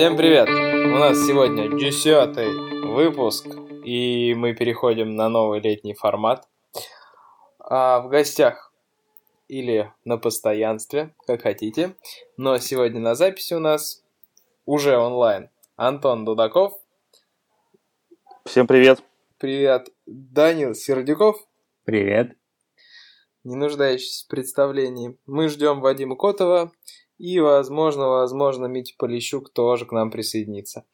Всем привет! У нас сегодня десятый выпуск, и мы переходим на новый летний формат. А в гостях или на постоянстве, как хотите. Но сегодня на записи у нас уже онлайн Антон Дудаков. Всем привет. Привет. Данил Сердюков. Привет. Не нуждающийся в представлении. Мы ждем Вадима Котова и, возможно, возможно, Митя Полищук тоже к нам присоединится.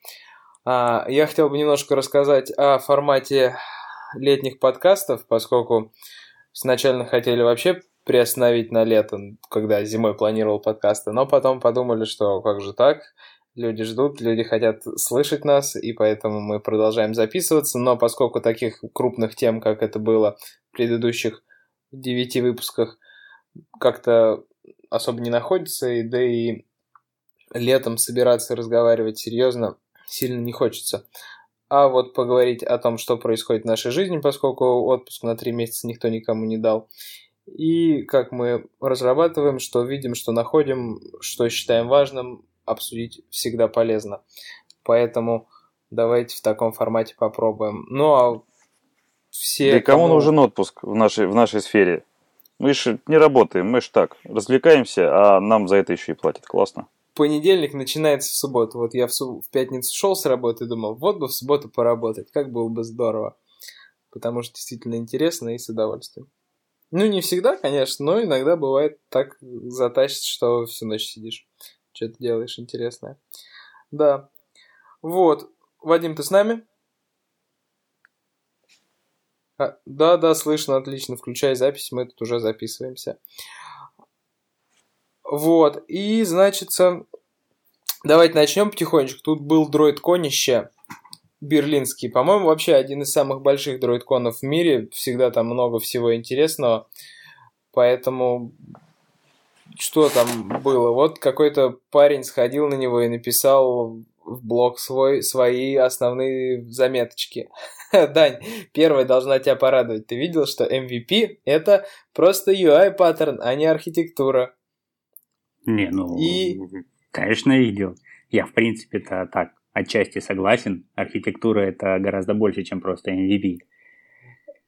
А, я хотел бы немножко рассказать о формате летних подкастов, поскольку сначала хотели вообще приостановить на лето, когда зимой планировал подкасты, но потом подумали, что как же так, люди ждут, люди хотят слышать нас, и поэтому мы продолжаем записываться, но поскольку таких крупных тем, как это было в предыдущих девяти выпусках, как-то особо не находится, и да и летом собираться и разговаривать серьезно сильно не хочется. А вот поговорить о том, что происходит в нашей жизни, поскольку отпуск на три месяца никто никому не дал. И как мы разрабатываем, что видим, что находим, что считаем важным, обсудить всегда полезно. Поэтому давайте в таком формате попробуем. Ну а все... Да кому, кому нужен отпуск в нашей, в нашей сфере? Мы же не работаем, мы же так, развлекаемся, а нам за это еще и платят. Классно. Понедельник начинается в субботу. Вот я в, суб... в пятницу шел с работы и думал, вот бы в субботу поработать, как было бы здорово. Потому что действительно интересно и с удовольствием. Ну, не всегда, конечно, но иногда бывает так затащит, что всю ночь сидишь. Что-то делаешь интересное. Да. Вот. Вадим, ты с нами? А, да, да, слышно, отлично. Включай запись, мы тут уже записываемся. Вот, и, значит, давайте начнем потихонечку. Тут был дроид-конище берлинский. По-моему, вообще один из самых больших дроид-конов в мире. Всегда там много всего интересного. Поэтому что там было? Вот какой-то парень сходил на него и написал в блог свой, свои основные заметочки. Дань, первая должна тебя порадовать. Ты видел, что MVP это просто UI паттерн, а не архитектура. Не, ну, и... конечно, видел. Я, в принципе-то так отчасти согласен. Архитектура это гораздо больше, чем просто MVP.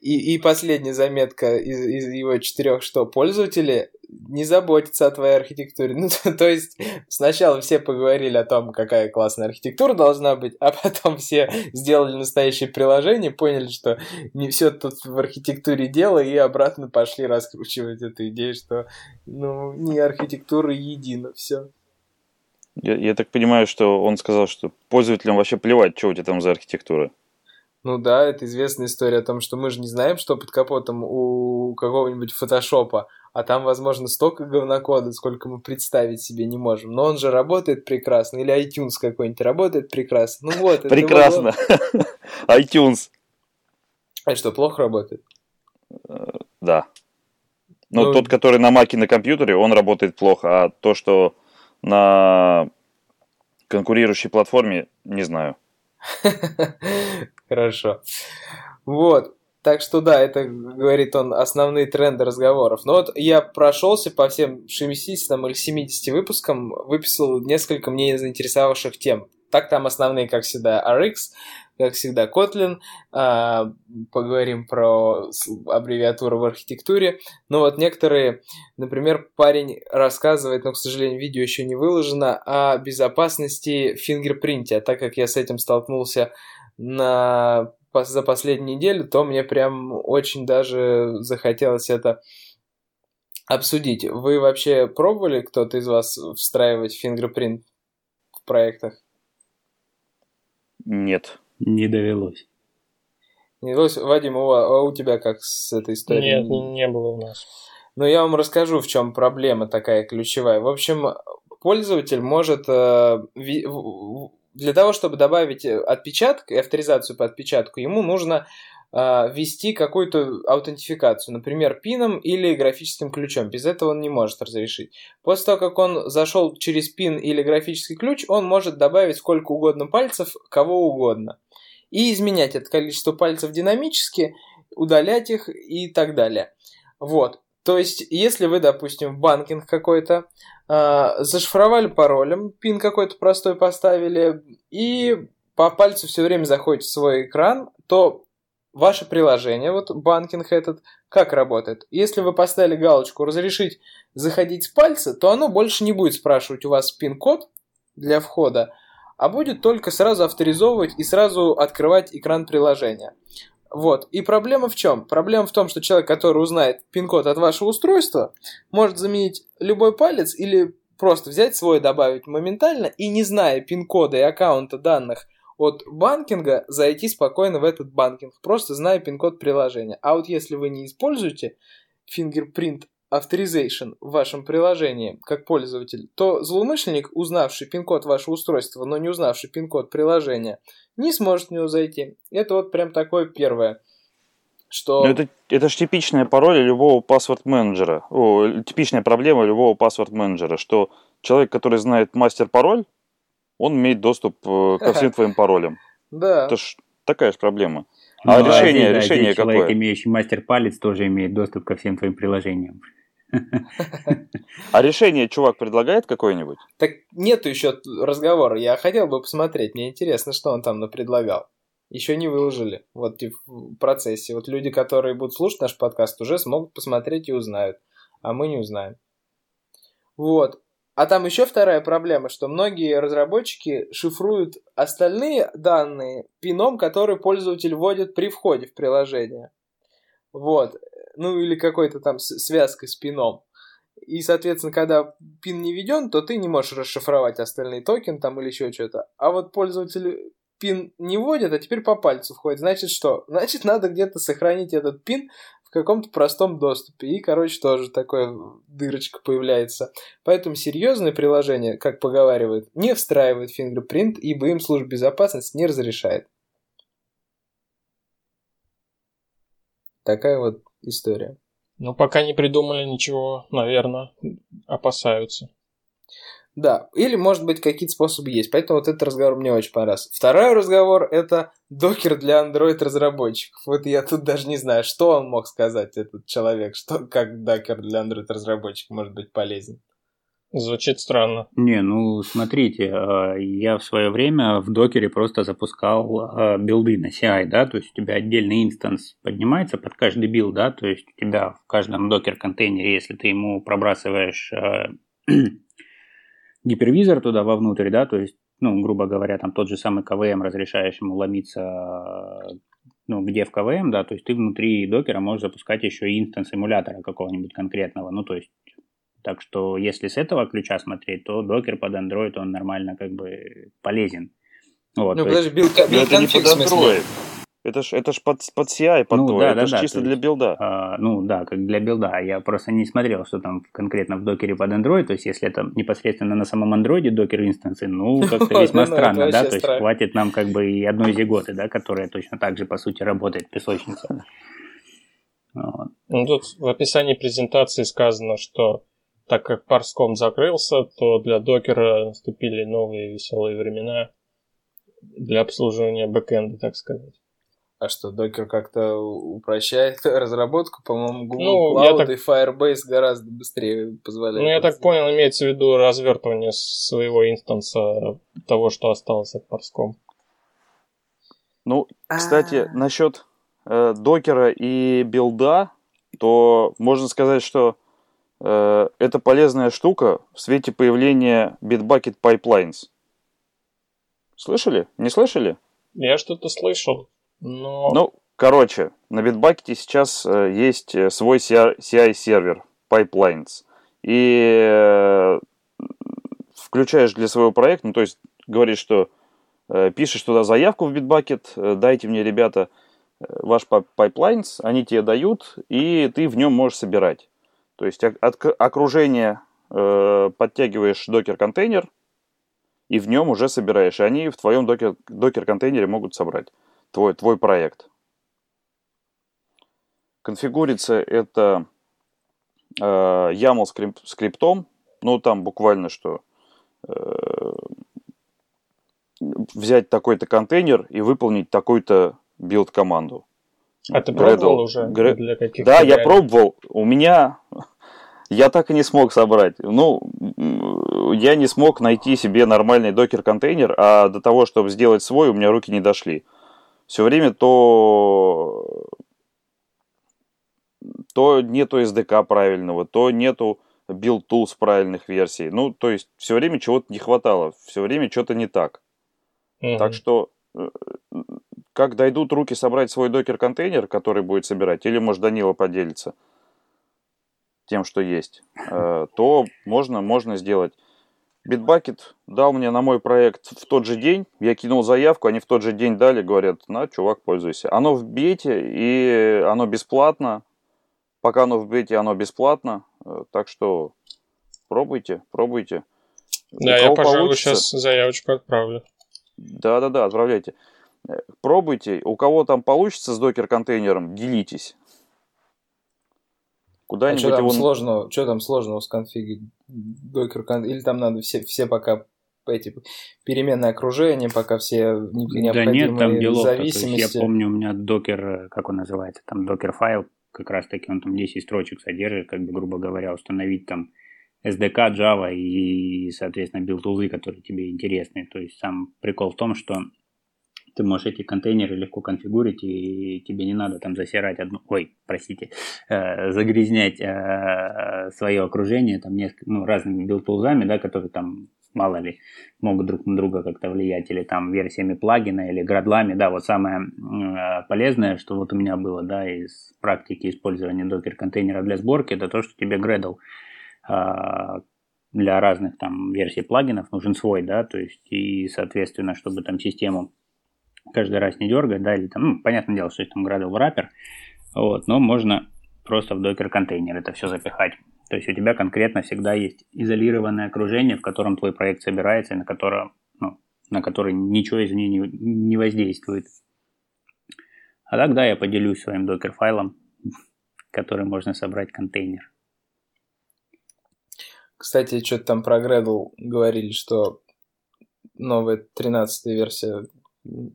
И, и последняя заметка из, из его четырех, что пользователи не заботятся о твоей архитектуре. Ну, то, то есть сначала все поговорили о том, какая классная архитектура должна быть, а потом все сделали настоящее приложение, поняли, что не все тут в архитектуре дело, и обратно пошли раскручивать эту идею, что ну, не архитектура едина, все. Я, я так понимаю, что он сказал, что пользователям вообще плевать, что у тебя там за архитектура. Ну да, это известная история о том, что мы же не знаем, что под капотом у какого-нибудь фотошопа, а там, возможно, столько говнокода, сколько мы представить себе не можем. Но он же работает прекрасно, или iTunes какой-нибудь работает прекрасно. Ну вот. Прекрасно. iTunes. А что, плохо работает? Э, да. Но ну, тот, который на маке на компьютере, он работает плохо, а то, что на конкурирующей платформе, не знаю. Хорошо. Вот. Так что да, это, говорит он, основные тренды разговоров. Но вот я прошелся по всем 60 или 70 выпускам, выписал несколько мне заинтересовавших тем. Так там основные, как всегда, RX, как всегда, Kotlin, а, поговорим про аббревиатуру в архитектуре. Но вот некоторые, например, парень рассказывает, но, к сожалению, видео еще не выложено, о безопасности фингерпринте. А так как я с этим столкнулся на, за последнюю неделю, то мне прям очень даже захотелось это обсудить. Вы вообще пробовали, кто-то из вас, встраивать фингерпринт в проектах? Нет. Не довелось. Не довелось. Вадим, у, а у тебя как с этой историей? Нет, не было у нас. Ну, я вам расскажу, в чем проблема такая ключевая. В общем, пользователь может э, для того, чтобы добавить отпечаток и авторизацию по отпечатку, ему нужно э, ввести какую-то аутентификацию, например, пином или графическим ключом. Без этого он не может разрешить. После того, как он зашел через пин или графический ключ, он может добавить сколько угодно пальцев, кого угодно и изменять это количество пальцев динамически, удалять их и так далее. Вот. То есть, если вы, допустим, в банкинг какой-то, э, зашифровали паролем, пин какой-то простой поставили, и по пальцу все время заходите в свой экран, то ваше приложение, вот банкинг этот, как работает? Если вы поставили галочку «Разрешить заходить с пальца», то оно больше не будет спрашивать у вас пин-код для входа, а будет только сразу авторизовывать и сразу открывать экран приложения. Вот. И проблема в чем? Проблема в том, что человек, который узнает пин-код от вашего устройства, может заменить любой палец или просто взять свой, добавить моментально и не зная пин-кода и аккаунта данных от банкинга, зайти спокойно в этот банкинг, просто зная пин-код приложения. А вот если вы не используете fingerprint Authorization в вашем приложении как пользователь, то злоумышленник, узнавший пин-код вашего устройства, но не узнавший пин-код приложения, не сможет в него зайти. Это вот прям такое первое. Что... Ну, это, это же типичная пароль любого паспорт-менеджера. О, типичная проблема любого паспорт-менеджера, что человек, который знает мастер-пароль, он имеет доступ э, ко всем твоим паролям. Да. Это ж такая же проблема. А ну, решение, да, решение какое? Человек, имеющий мастер-палец, тоже имеет доступ ко всем твоим приложениям. А решение чувак предлагает какое-нибудь? Так нету еще разговора. Я хотел бы посмотреть. Мне интересно, что он там предлагал. Еще не выложили. Вот в процессе. Вот люди, которые будут слушать наш подкаст, уже смогут посмотреть и узнают. А мы не узнаем. Вот. А там еще вторая проблема, что многие разработчики шифруют остальные данные пином, который пользователь вводит при входе в приложение. Вот ну или какой-то там связкой с пином. И, соответственно, когда пин не введен, то ты не можешь расшифровать остальные токены там или еще что-то. А вот пользователь пин не вводит, а теперь по пальцу входит. Значит что? Значит, надо где-то сохранить этот пин в каком-то простом доступе. И, короче, тоже такая дырочка появляется. Поэтому серьезное приложение, как поговаривают, не встраивает фингерпринт, ибо им служба безопасности не разрешает. Такая вот история. Ну, пока не придумали ничего, наверное, опасаются. Да, или, может быть, какие-то способы есть. Поэтому вот этот разговор мне очень понравился. Второй разговор – это Docker для Android-разработчиков. Вот я тут даже не знаю, что он мог сказать, этот человек, что, как Docker для Android-разработчиков может быть полезен. Звучит странно. Не, ну смотрите, э, я в свое время в докере просто запускал э, билды на CI, да, то есть у тебя отдельный инстанс поднимается под каждый билд, да, то есть у тебя в каждом Docker-контейнере, если ты ему пробрасываешь э, гипервизор туда вовнутрь, да, то есть, ну, грубо говоря, там тот же самый KVM разрешаешь ему ломиться ну, где в KVM, да, то есть ты внутри докера можешь запускать еще инстанс эмулятора какого-нибудь конкретного, ну, то есть так что если с этого ключа смотреть, то Docker под Android, он нормально как бы полезен. Вот, ну, подожди, build, build это не под Android. Это ж, это ж под, под CI, под ну, твой, да, это да, ж да, чисто для билда. А, ну да, как для билда. Я просто не смотрел, что там конкретно в докере под Android. То есть, если это непосредственно на самом Android Docker инстансы, ну, как-то весьма странно, да? То есть, хватит нам как бы и одной зиготы, да, которая точно так же, по сути, работает песочница. Ну, тут в описании презентации сказано, что так как Парском закрылся, то для докера наступили новые веселые времена для обслуживания бэкэнда, так сказать. А что, докер как-то упрощает разработку? По-моему, Google ну, Cloud так... и Firebase гораздо быстрее позволяют. Ну, я так понял, имеется в виду развертывание своего инстанса того, что осталось от Парском. Ну, кстати, А-а-а. насчет э, докера и билда, то можно сказать, что это полезная штука в свете появления Bitbucket Pipelines. Слышали? Не слышали? Я что-то слышал, но... Ну, короче, на Bitbucket сейчас э, есть э, свой CI-сервер Pipelines. И включаешь для своего проекта, ну, то есть говоришь, что пишешь туда заявку в Bitbucket, дайте мне, ребята, ваш Pipelines, они тебе дают, и ты в нем можешь собирать. То есть от окружения э, подтягиваешь докер-контейнер, и в нем уже собираешь. И они в твоем докер, докер-контейнере могут собрать твой, твой проект. Конфигурится это э, YAML скрип, скриптом. Ну, там буквально что э, взять такой-то контейнер и выполнить такой-то билд-команду. А ты пробовал Gradle. уже? Гр... Для каких да, я пробовал. У меня, Я так и не смог собрать. Ну, я не смог найти себе нормальный докер-контейнер, а до того, чтобы сделать свой, у меня руки не дошли. Все время то то нету SDK правильного, то нету build tools правильных версий. Ну, то есть все время чего-то не хватало, все время что-то не так. Mm-hmm. Так что э, как дойдут руки собрать свой докер-контейнер, который будет собирать, или, может, Данила поделится тем, что есть, э, то можно, можно сделать. Bitbucket дал мне на мой проект в тот же день. Я кинул заявку, они в тот же день дали, говорят, на, чувак, пользуйся. Оно в бете, и оно бесплатно. Пока оно в бете, оно бесплатно. Э, так что пробуйте, пробуйте. Да, я, пожалуй, получится... сейчас заявочку отправлю. Да-да-да, отправляйте. Э, пробуйте. У кого там получится с докер-контейнером, делитесь. Куда-нибудь а что там его... сложного? Что там сложного с конфиги докер Или там надо все, все пока эти переменные окружения, пока все необходимые да нет, там делов зависимости. Я помню, у меня Docker, как он называется, там Dockerfile, как раз таки он там 10 строчек содержит, как бы, грубо говоря, установить там SDK, Java и, соответственно, build-тулзы, которые тебе интересны. То есть сам прикол в том, что ты можешь эти контейнеры легко конфигурить, и тебе не надо там засирать одну, ой, простите, э, загрязнять э, свое окружение там несколько, ну, разными build-тулзами, да, которые там мало ли, могут друг на друга как-то влиять, или там версиями плагина, или градлами, да, вот самое э, полезное, что вот у меня было, да, из практики использования докер-контейнера для сборки, это то, что тебе Gradle э, для разных там версий плагинов нужен свой, да, то есть и, соответственно, чтобы там систему каждый раз не дергать, да, или там, ну, понятное дело, что есть там Gradle wrapper, вот, но можно просто в докер-контейнер это все запихать. То есть у тебя конкретно всегда есть изолированное окружение, в котором твой проект собирается, и на котором, ну, на который ничего извне не, не воздействует. А тогда я поделюсь своим докер-файлом, который можно собрать контейнер. Кстати, что-то там про Gradle говорили, что новая 13 версия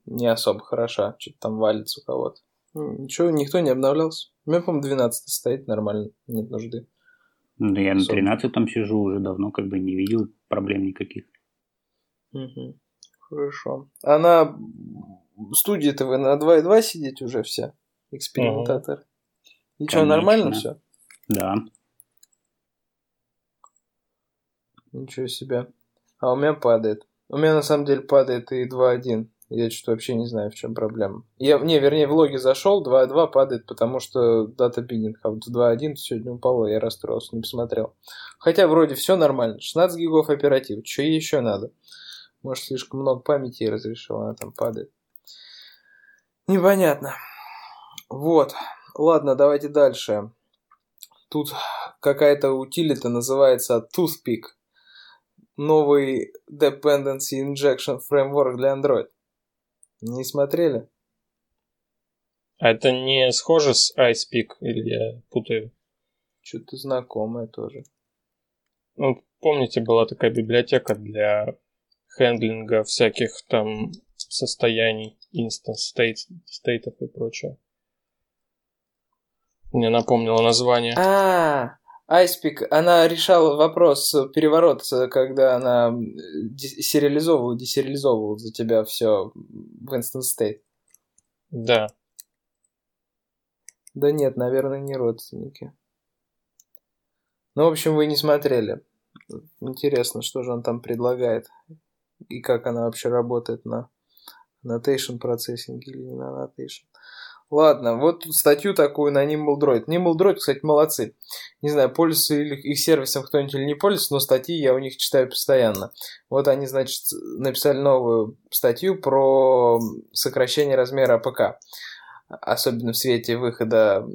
не особо хороша, что-то там валится у кого-то. Ну, ничего, никто не обновлялся. У меня, по-моему, 12 стоит нормально, нет нужды. Ну, я на 13 там сижу уже давно, как бы не видел проблем никаких. Угу. Хорошо. А на студии-то вы на 2.2 сидите уже все, экспериментатор. Угу. И что, нормально все? Да. Ничего себе. А у меня падает. У меня на самом деле падает и 2.1. Я что-то вообще не знаю, в чем проблема. Я, не, вернее, в логи зашел, 2.2 падает, потому что дата биннинг, а вот 2.1 сегодня упало, я расстроился, не посмотрел. Хотя вроде все нормально, 16 гигов оператив, что еще надо? Может, слишком много памяти разрешил, она там падает. Непонятно. Вот. Ладно, давайте дальше. Тут какая-то утилита называется Toothpick. Новый Dependency Injection Framework для Android. Не смотрели? А это не схоже с iSpeak или я путаю? Что-то знакомое тоже. Ну, помните, была такая библиотека для хендлинга всяких там состояний, instance state, стейтов и прочее. Мне напомнило название. А, Айспик, она решала вопрос переворота, когда она сериализовывала, десериализовывала за тебя все в Instant State. Да. Да нет, наверное, не родственники. Ну, в общем, вы не смотрели. Интересно, что же он там предлагает. И как она вообще работает на annotation процессинге или не на annotation. Ладно, вот статью такую на Nimble Droid. Nimble Droid, кстати, молодцы. Не знаю, пользуется их сервисом кто-нибудь или не пользуется, но статьи я у них читаю постоянно. Вот они, значит, написали новую статью про сокращение размера APK. Особенно в свете выхода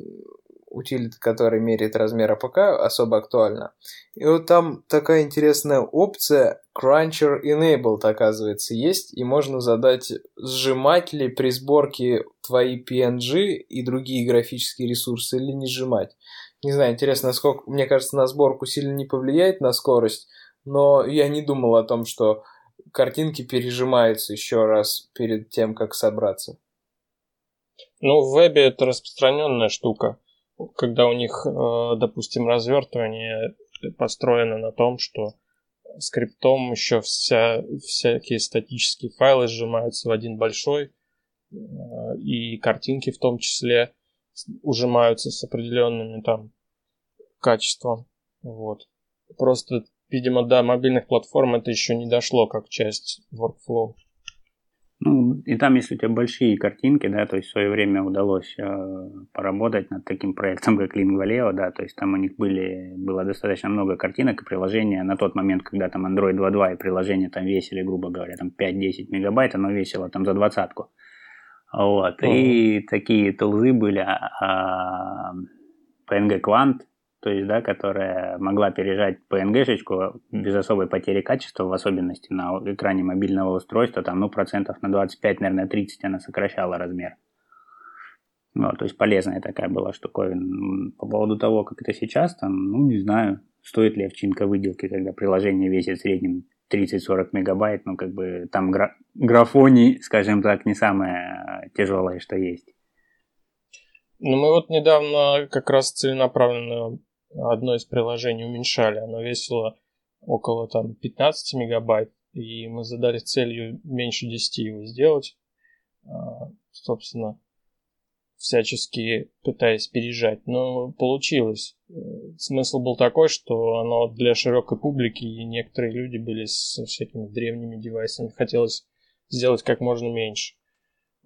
утилит, который меряет размер APK, особо актуально. И вот там такая интересная опция Cruncher Enabled, оказывается, есть, и можно задать, сжимать ли при сборке твои PNG и другие графические ресурсы или не сжимать. Не знаю, интересно, насколько, мне кажется, на сборку сильно не повлияет на скорость, но я не думал о том, что картинки пережимаются еще раз перед тем, как собраться. Ну, в вебе это распространенная штука. Когда у них, э, допустим, развертывание построено на том, что скриптом еще вся, всякие статические файлы сжимаются в один большой, э, и картинки в том числе ужимаются с определенными там качеством. Вот. Просто, видимо, до мобильных платформ это еще не дошло как часть workflow. Ну, и там, если у тебя большие картинки, да, то есть в свое время удалось э, поработать над таким проектом, как Lingua да, то есть там у них были, было достаточно много картинок и приложения на тот момент, когда там Android 2.2 и приложения там весили, грубо говоря, там 5-10 мегабайт, оно весило там за двадцатку. Вот, mm-hmm. и такие тулзы были, а, PNG Quant, то есть, да, которая могла пережать PNG-шечку без особой потери качества, в особенности на экране мобильного устройства, там, ну, процентов на 25, наверное, 30 она сокращала размер. Вот, то есть полезная такая была штуковина. По поводу того, как это сейчас, там, ну, не знаю, стоит ли овчинка выделки, когда приложение весит в среднем 30-40 мегабайт, ну, как бы там гра- графоний, скажем так, не самое тяжелое, что есть. Ну, мы вот недавно как раз целенаправленно одно из приложений уменьшали. Оно весило около там 15 мегабайт, и мы задали целью меньше 10 его сделать. А, собственно, всячески пытаясь пережать. Но получилось. Смысл был такой, что оно для широкой публики, и некоторые люди были со всякими древними девайсами. Хотелось сделать как можно меньше.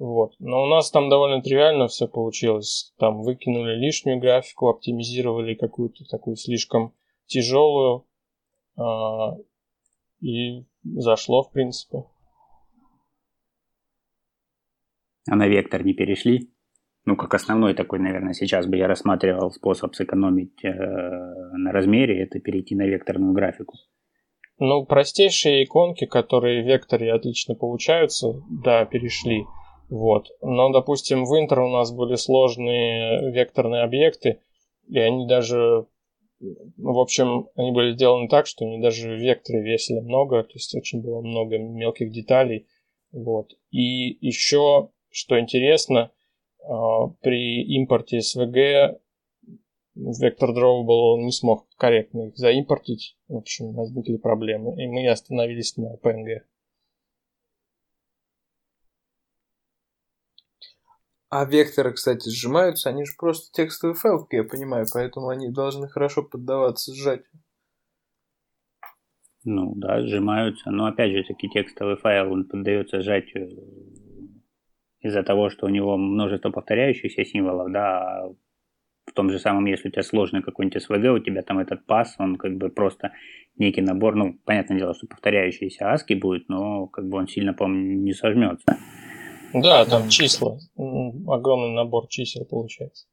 Вот. Но у нас там довольно тривиально все получилось. Там выкинули лишнюю графику, оптимизировали какую-то такую слишком тяжелую. А, и зашло, в принципе. А на вектор не перешли? Ну, как основной такой, наверное, сейчас бы я рассматривал способ сэкономить э, на размере, это перейти на векторную графику. Ну, простейшие иконки, которые в векторе отлично получаются, да, перешли. Вот. Но, допустим, в Inter у нас были сложные векторные объекты, и они даже, в общем, они были сделаны так, что они даже в векторе весили много, то есть очень было много мелких деталей. Вот. И еще, что интересно, а, при импорте SVG Vector Drawable не смог корректно их заимпортить. В общем, возникли проблемы, и мы остановились на PNG. А векторы, кстати, сжимаются, они же просто текстовый файл, как я понимаю, поэтому они должны хорошо поддаваться сжатию. Ну да, сжимаются, но опять же таки текстовый файл, он поддается сжатию из-за того, что у него множество повторяющихся символов, да, а в том же самом, если у тебя сложный какой-нибудь SVG, у тебя там этот пас, он как бы просто некий набор, ну, понятное дело, что повторяющиеся аски будет, но как бы он сильно, по-моему, не сожмется. Да, там числа. Огромный набор чисел получается.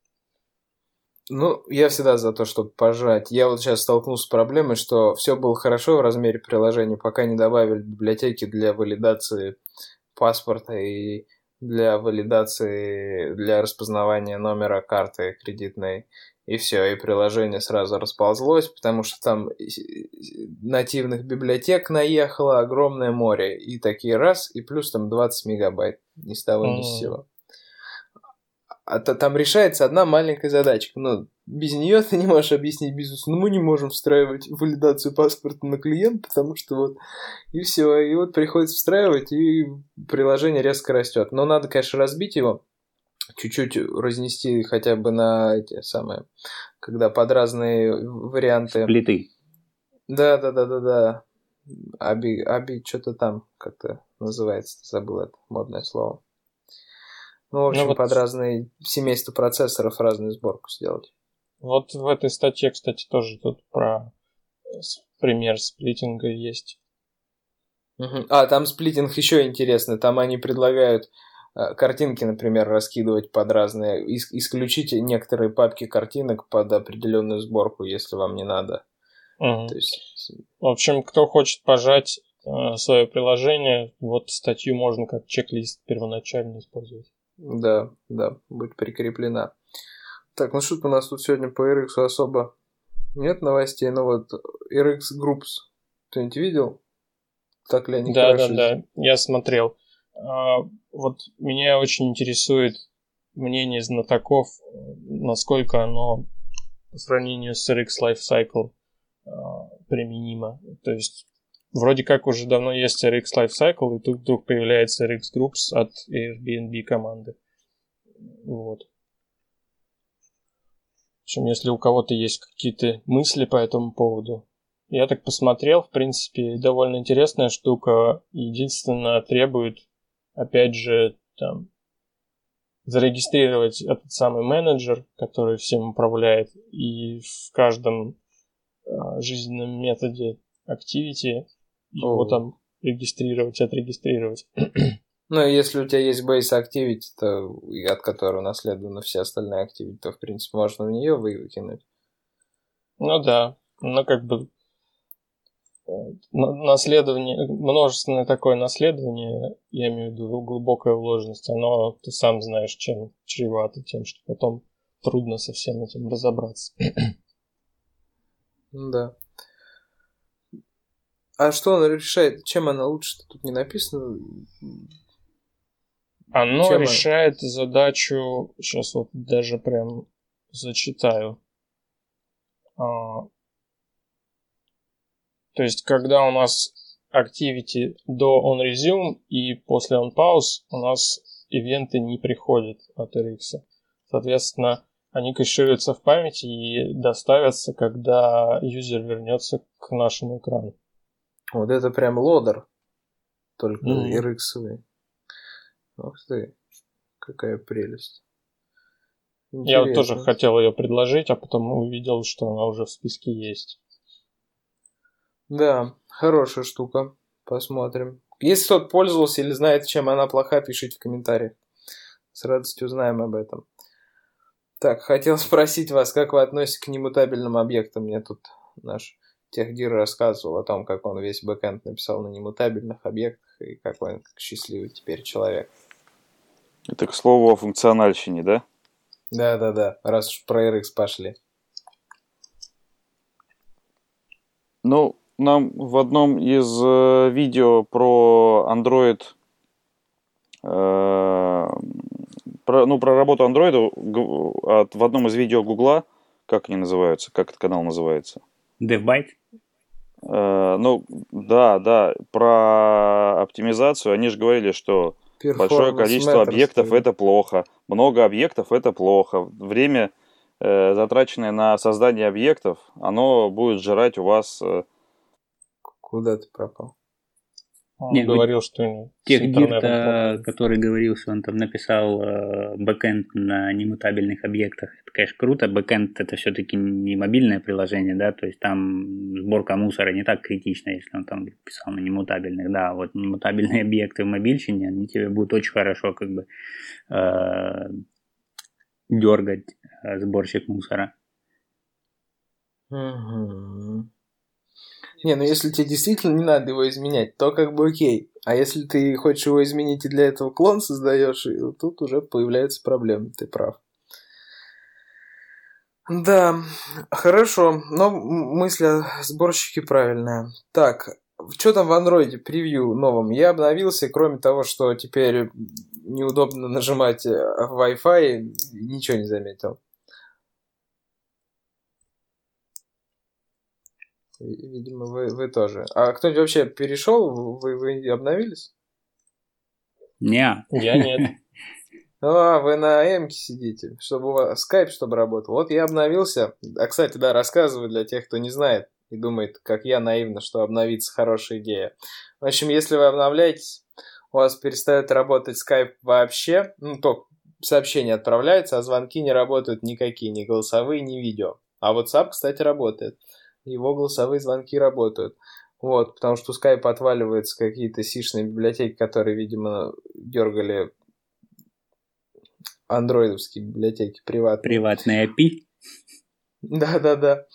Ну, я всегда за то, чтобы пожать. Я вот сейчас столкнулся с проблемой, что все было хорошо в размере приложения, пока не добавили библиотеки для валидации паспорта и для валидации, для распознавания номера карты кредитной и все, и приложение сразу расползлось, потому что там нативных библиотек наехало огромное море, и такие раз, и плюс там 20 мегабайт, ни с того, ни с сего. А то, там решается одна маленькая задачка, но без нее ты не можешь объяснить бизнесу, ну мы не можем встраивать валидацию паспорта на клиент, потому что вот, и все, и вот приходится встраивать, и приложение резко растет. Но надо, конечно, разбить его, чуть-чуть разнести хотя бы на эти самые, когда под разные варианты. Сплиты. Да, да, да, да, да. Аби, аби что-то там как-то называется, забыл это модное слово. Ну, в общем, ну, вот... под разные семейства процессоров разную сборку сделать. Вот в этой статье, кстати, тоже тут про пример сплитинга есть. А, там сплитинг еще интересно. Там они предлагают картинки, например, раскидывать под разные, исключить некоторые папки картинок под определенную сборку, если вам не надо. Угу. То есть... В общем, кто хочет пожать э, свое приложение, вот статью можно как чек-лист первоначально использовать. Да, да, будет прикреплена. Так, ну что у нас тут сегодня по RX особо нет новостей, но вот RX Groups кто-нибудь видел? Так ли они Да, хороши? да, да, я смотрел. А, вот меня очень интересует мнение знатоков, насколько оно по сравнению с RX Lifecycle применимо. То есть вроде как уже давно есть RX Lifecycle, и тут вдруг появляется RX Groups от Airbnb команды. Вот. В общем, если у кого-то есть какие-то мысли по этому поводу, я так посмотрел, в принципе, довольно интересная штука. Единственное, требует, опять же, там, зарегистрировать этот самый менеджер, который всем управляет, и в каждом а, жизненном методе activity его там регистрировать, отрегистрировать. Ну, если у тебя есть base activity, то, от которого наследованы все остальные activity, то, в принципе, можно в нее выкинуть. Ну да, но как бы э, наследование, множественное такое наследование, я имею в виду глубокая вложенность, оно, ты сам знаешь, чем чревато, тем, что потом трудно со всем этим разобраться. Да. А что она решает? Чем она лучше? Тут не написано. Оно Чем решает она? задачу. Сейчас вот даже прям зачитаю. То есть, когда у нас activity до on resume и после on pause, у нас ивенты не приходят от RX. Соответственно, они кэшируются в памяти и доставятся, когда юзер вернется к нашему экрану. Вот это прям лодер. Только mm-hmm. RX. Ух ты, какая прелесть. Интересно. Я вот тоже хотел ее предложить, а потом увидел, что она уже в списке есть. Да, хорошая штука. Посмотрим. Если кто-то пользовался или знает, чем она плоха, пишите в комментариях. С радостью узнаем об этом. Так, хотел спросить вас, как вы относитесь к немутабельным объектам? Мне тут наш Техдир рассказывал о том, как он весь бэкэнд написал на немутабельных объектах и какой он счастливый теперь человек. Это, к слову, о функциональщине, да? Да-да-да, раз уж про RX пошли. Ну, нам в одном из э, видео про Android, э, про, ну, про работу Android в одном из видео Гугла, как они называются, как этот канал называется? DevByte? Э, ну, да, да, про оптимизацию. Они же говорили, что большое количество объектов это плохо, много объектов это плохо. Время, э, затраченное на создание объектов, оно будет жрать у вас... Э... Куда ты пропал? Он Нет, говорил, что тех гирта, который говорил, что он там написал э, бэкэнд на немутабельных объектах, это, конечно, круто. Бэкэнд это все-таки не мобильное приложение, да, то есть там сборка мусора не так критична, если он там писал на немутабельных, да, вот немутабельные объекты в мобильщине, они тебе будут очень хорошо как бы э, дергать э, сборщик мусора. Угу. Не, ну если тебе действительно не надо его изменять, то как бы окей. А если ты хочешь его изменить и для этого клон создаешь, тут уже появляются проблемы, ты прав. Да, хорошо, но мысль о сборщике правильная. Так, что там в андроиде превью новом? Я обновился, кроме того, что теперь неудобно нажимать э, Wi-Fi, ничего не заметил. Видимо, вы, вы тоже. А кто-нибудь вообще перешел? Вы, вы обновились? Не. Я нет. А, вы на Эмке сидите, чтобы у вас скайп, чтобы работал. Вот я обновился. А, кстати, да, рассказываю для тех, кто не знает и думает, как я наивно, что обновиться хорошая идея. В общем, если вы обновляетесь, у вас перестает работать скайп вообще, ну, только сообщения отправляются, а звонки не работают никакие, ни голосовые, ни видео. А WhatsApp, кстати, работает его голосовые звонки работают. Вот, потому что у Skype отваливаются какие-то сишные библиотеки, которые, видимо, дергали андроидовские библиотеки приватные. Приватные API? Да-да-да.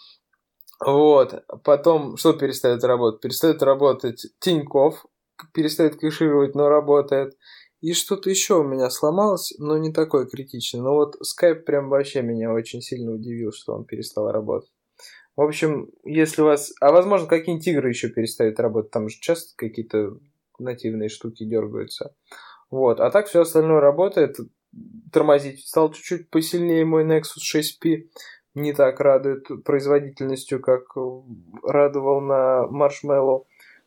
Вот. Потом, что перестает работать? Перестает работать Тиньков, перестает кэшировать, но работает. И что-то еще у меня сломалось, но не такое критичное. Но вот Skype прям вообще меня очень сильно удивил, что он перестал работать. В общем, если у вас... А возможно, какие-нибудь игры еще перестают работать. Там же часто какие-то нативные штуки дергаются. Вот. А так все остальное работает. тормозить. Стал чуть-чуть посильнее мой Nexus 6P. Не так радует производительностью, как радовал на Marshmallow.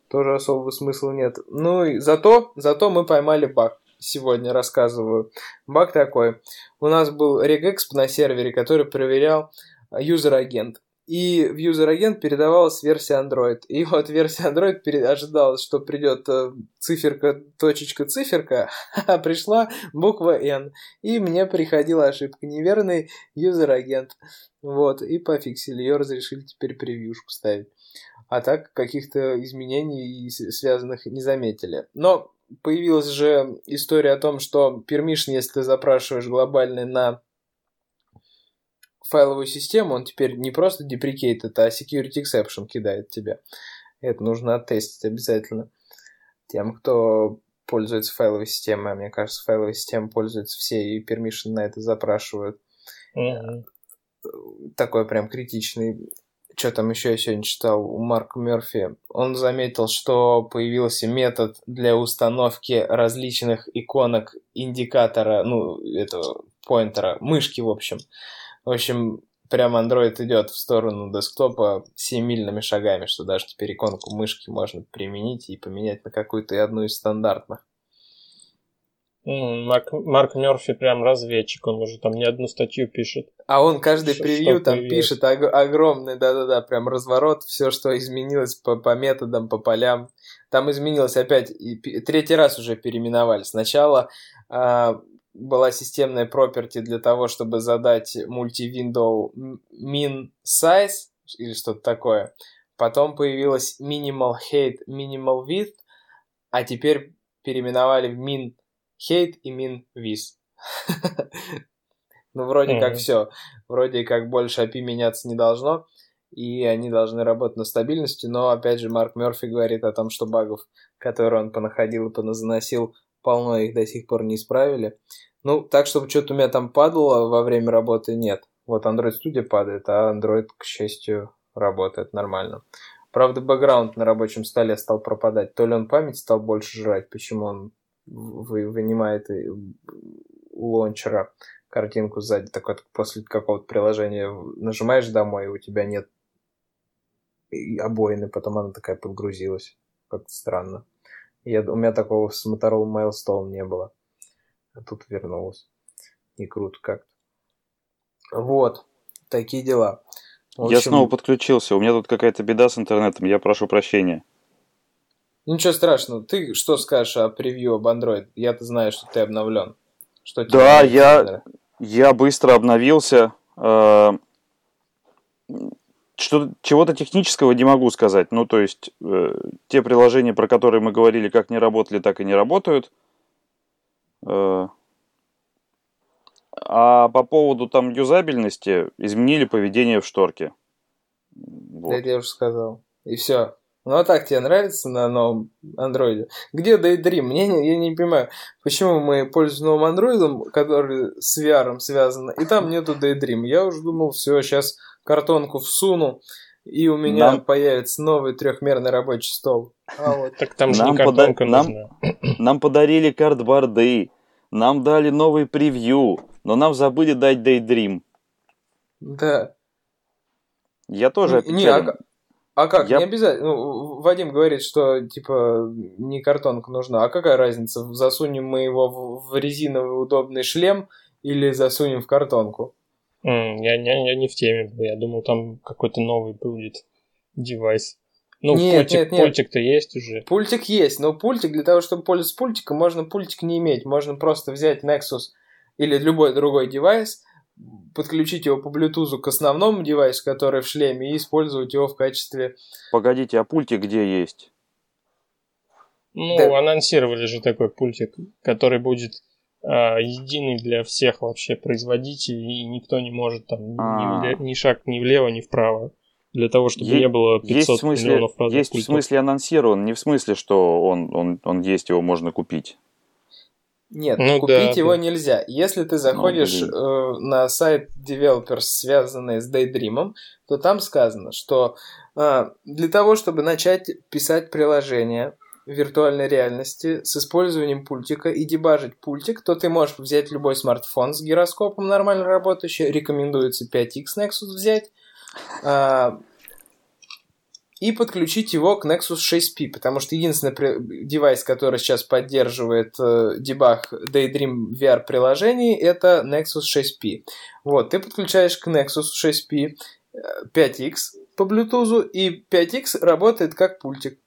Тоже особого смысла нет. Ну и зато, зато мы поймали баг. Сегодня рассказываю. Баг такой. У нас был regexp на сервере, который проверял user-agent и в Agent передавалась версия Android. И вот версия Android ожидалось, что придет э, циферка, точечка, циферка, а пришла буква N. И мне приходила ошибка. Неверный Agent. Вот, и пофиксили. Ее разрешили теперь превьюшку ставить. А так каких-то изменений связанных не заметили. Но появилась же история о том, что permission, если ты запрашиваешь глобальный на файловую систему, он теперь не просто deprecated, а security exception кидает тебе. Это нужно оттестить обязательно тем, кто пользуется файловой системой. А мне кажется, файловой системой пользуются все и permission на это запрашивают. Mm-hmm. Такой прям критичный. Что там еще я сегодня читал у Марка Мерфи? Он заметил, что появился метод для установки различных иконок индикатора, ну, этого поинтера, мышки, в общем. В общем, прям Android идет в сторону десктопа семимильными шагами, что даже теперь иконку мышки можно применить и поменять на какую-то одну из стандартных. Марк, Марк Мерфи прям разведчик, он уже там не одну статью пишет. А он каждый что, превью что там появилось. пишет ог- огромный, да-да-да, прям разворот, все, что изменилось по, по методам, по полям. Там изменилось опять, и, третий раз уже переименовали. Сначала а, была системная property для того, чтобы задать multi-window min size или что-то такое. Потом появилась minimal height, minimal width, а теперь переименовали в min height и min width. Ну, вроде как все. Вроде как больше API меняться не должно, и они должны работать на стабильности, но, опять же, Марк Мерфи говорит о том, что багов, которые он понаходил и поназаносил, полно их до сих пор не исправили. Ну, так, чтобы что-то у меня там падало во время работы, нет. Вот Android Studio падает, а Android, к счастью, работает нормально. Правда, бэкграунд на рабочем столе стал пропадать. То ли он память стал больше жрать, почему он вы, вынимает лончера картинку сзади, такой после какого-то приложения нажимаешь домой, и у тебя нет обоины, потом она такая подгрузилась. Как-то странно. Я, у меня такого с Motorola Milestone не было а тут вернулась. И круто как-то. Вот, такие дела. общем... Я снова подключился, у меня тут какая-то беда с интернетом, я прошу прощения. Ничего страшного, ты что скажешь о превью об Android? Я-то знаю, что ты обновлен. Что да, я, я быстро обновился. Что, чего-то технического не могу сказать. Ну, то есть, э, те приложения, про которые мы говорили, как не работали, так и не работают. Э, а по поводу там юзабельности изменили поведение в шторке. Вот. Это я уже сказал. И все. Ну а так тебе нравится на новом андроиде? Где Daydream? Мне не, я не понимаю, почему мы пользуемся новым андроидом, который с VR связан, и там нету Daydream. Я уже думал, все, сейчас картонку всуну, и у меня нам... появится новый трехмерный рабочий стол. А вот. Так там же нам не картонка пода... нужна. Нам... нам подарили картборды, нам дали новый превью, но нам забыли дать Daydream. Да. Я тоже не, а, а как? Я... Не обязательно. Ну, Вадим говорит, что типа не картонка нужна. А какая разница? Засунем мы его в, в резиновый удобный шлем или засунем в картонку? Mm, я, я, я не в теме был. Я думал, там какой-то новый будет девайс. Ну, нет, пультик, нет, нет. пультик-то есть уже. Пультик есть, но пультик, для того, чтобы пользоваться пультиком, можно пультик не иметь. Можно просто взять Nexus или любой другой девайс, подключить его по Bluetooth к основному девайсу, который в шлеме, и использовать его в качестве... Погодите, а пультик где есть? Ну, да. анонсировали же такой пультик, который будет единый для всех вообще производителей, и никто не может там ни, ни шаг ни влево, ни вправо для того, чтобы е- не было 500 есть в смысле, миллионов разных Есть культов. в смысле анонсирован, не в смысле, что он, он, он есть, его можно купить. Нет, ну, купить да, его да. нельзя. Если ты заходишь ну, э, на сайт Developers, связанный с Daydream, то там сказано, что э, для того, чтобы начать писать приложение, виртуальной реальности с использованием пультика и дебажить пультик, то ты можешь взять любой смартфон с гироскопом нормально работающий, рекомендуется 5X Nexus взять, а, и подключить его к Nexus 6P, потому что единственный девайс, который сейчас поддерживает э, дебаг Daydream VR приложений, это Nexus 6P. Вот, ты подключаешь к Nexus 6P 5X э, по Bluetooth, и 5X работает как пультик.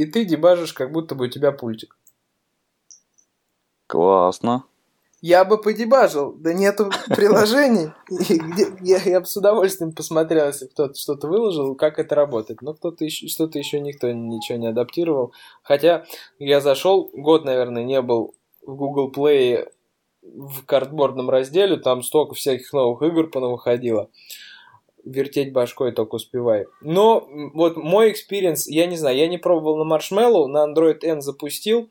И ты дебажишь, как будто бы у тебя пультик. Классно. Я бы подебажил, да нету приложений. Я, бы с удовольствием посмотрел, если кто-то что-то выложил, как это работает. Но кто-то еще, что-то еще никто ничего не адаптировал. Хотя я зашел, год, наверное, не был в Google Play в картбордном разделе, там столько всяких новых игр понавыходило. Вертеть башкой только успевай. Но вот мой experience, я не знаю, я не пробовал на Marshmallow, на Android N запустил.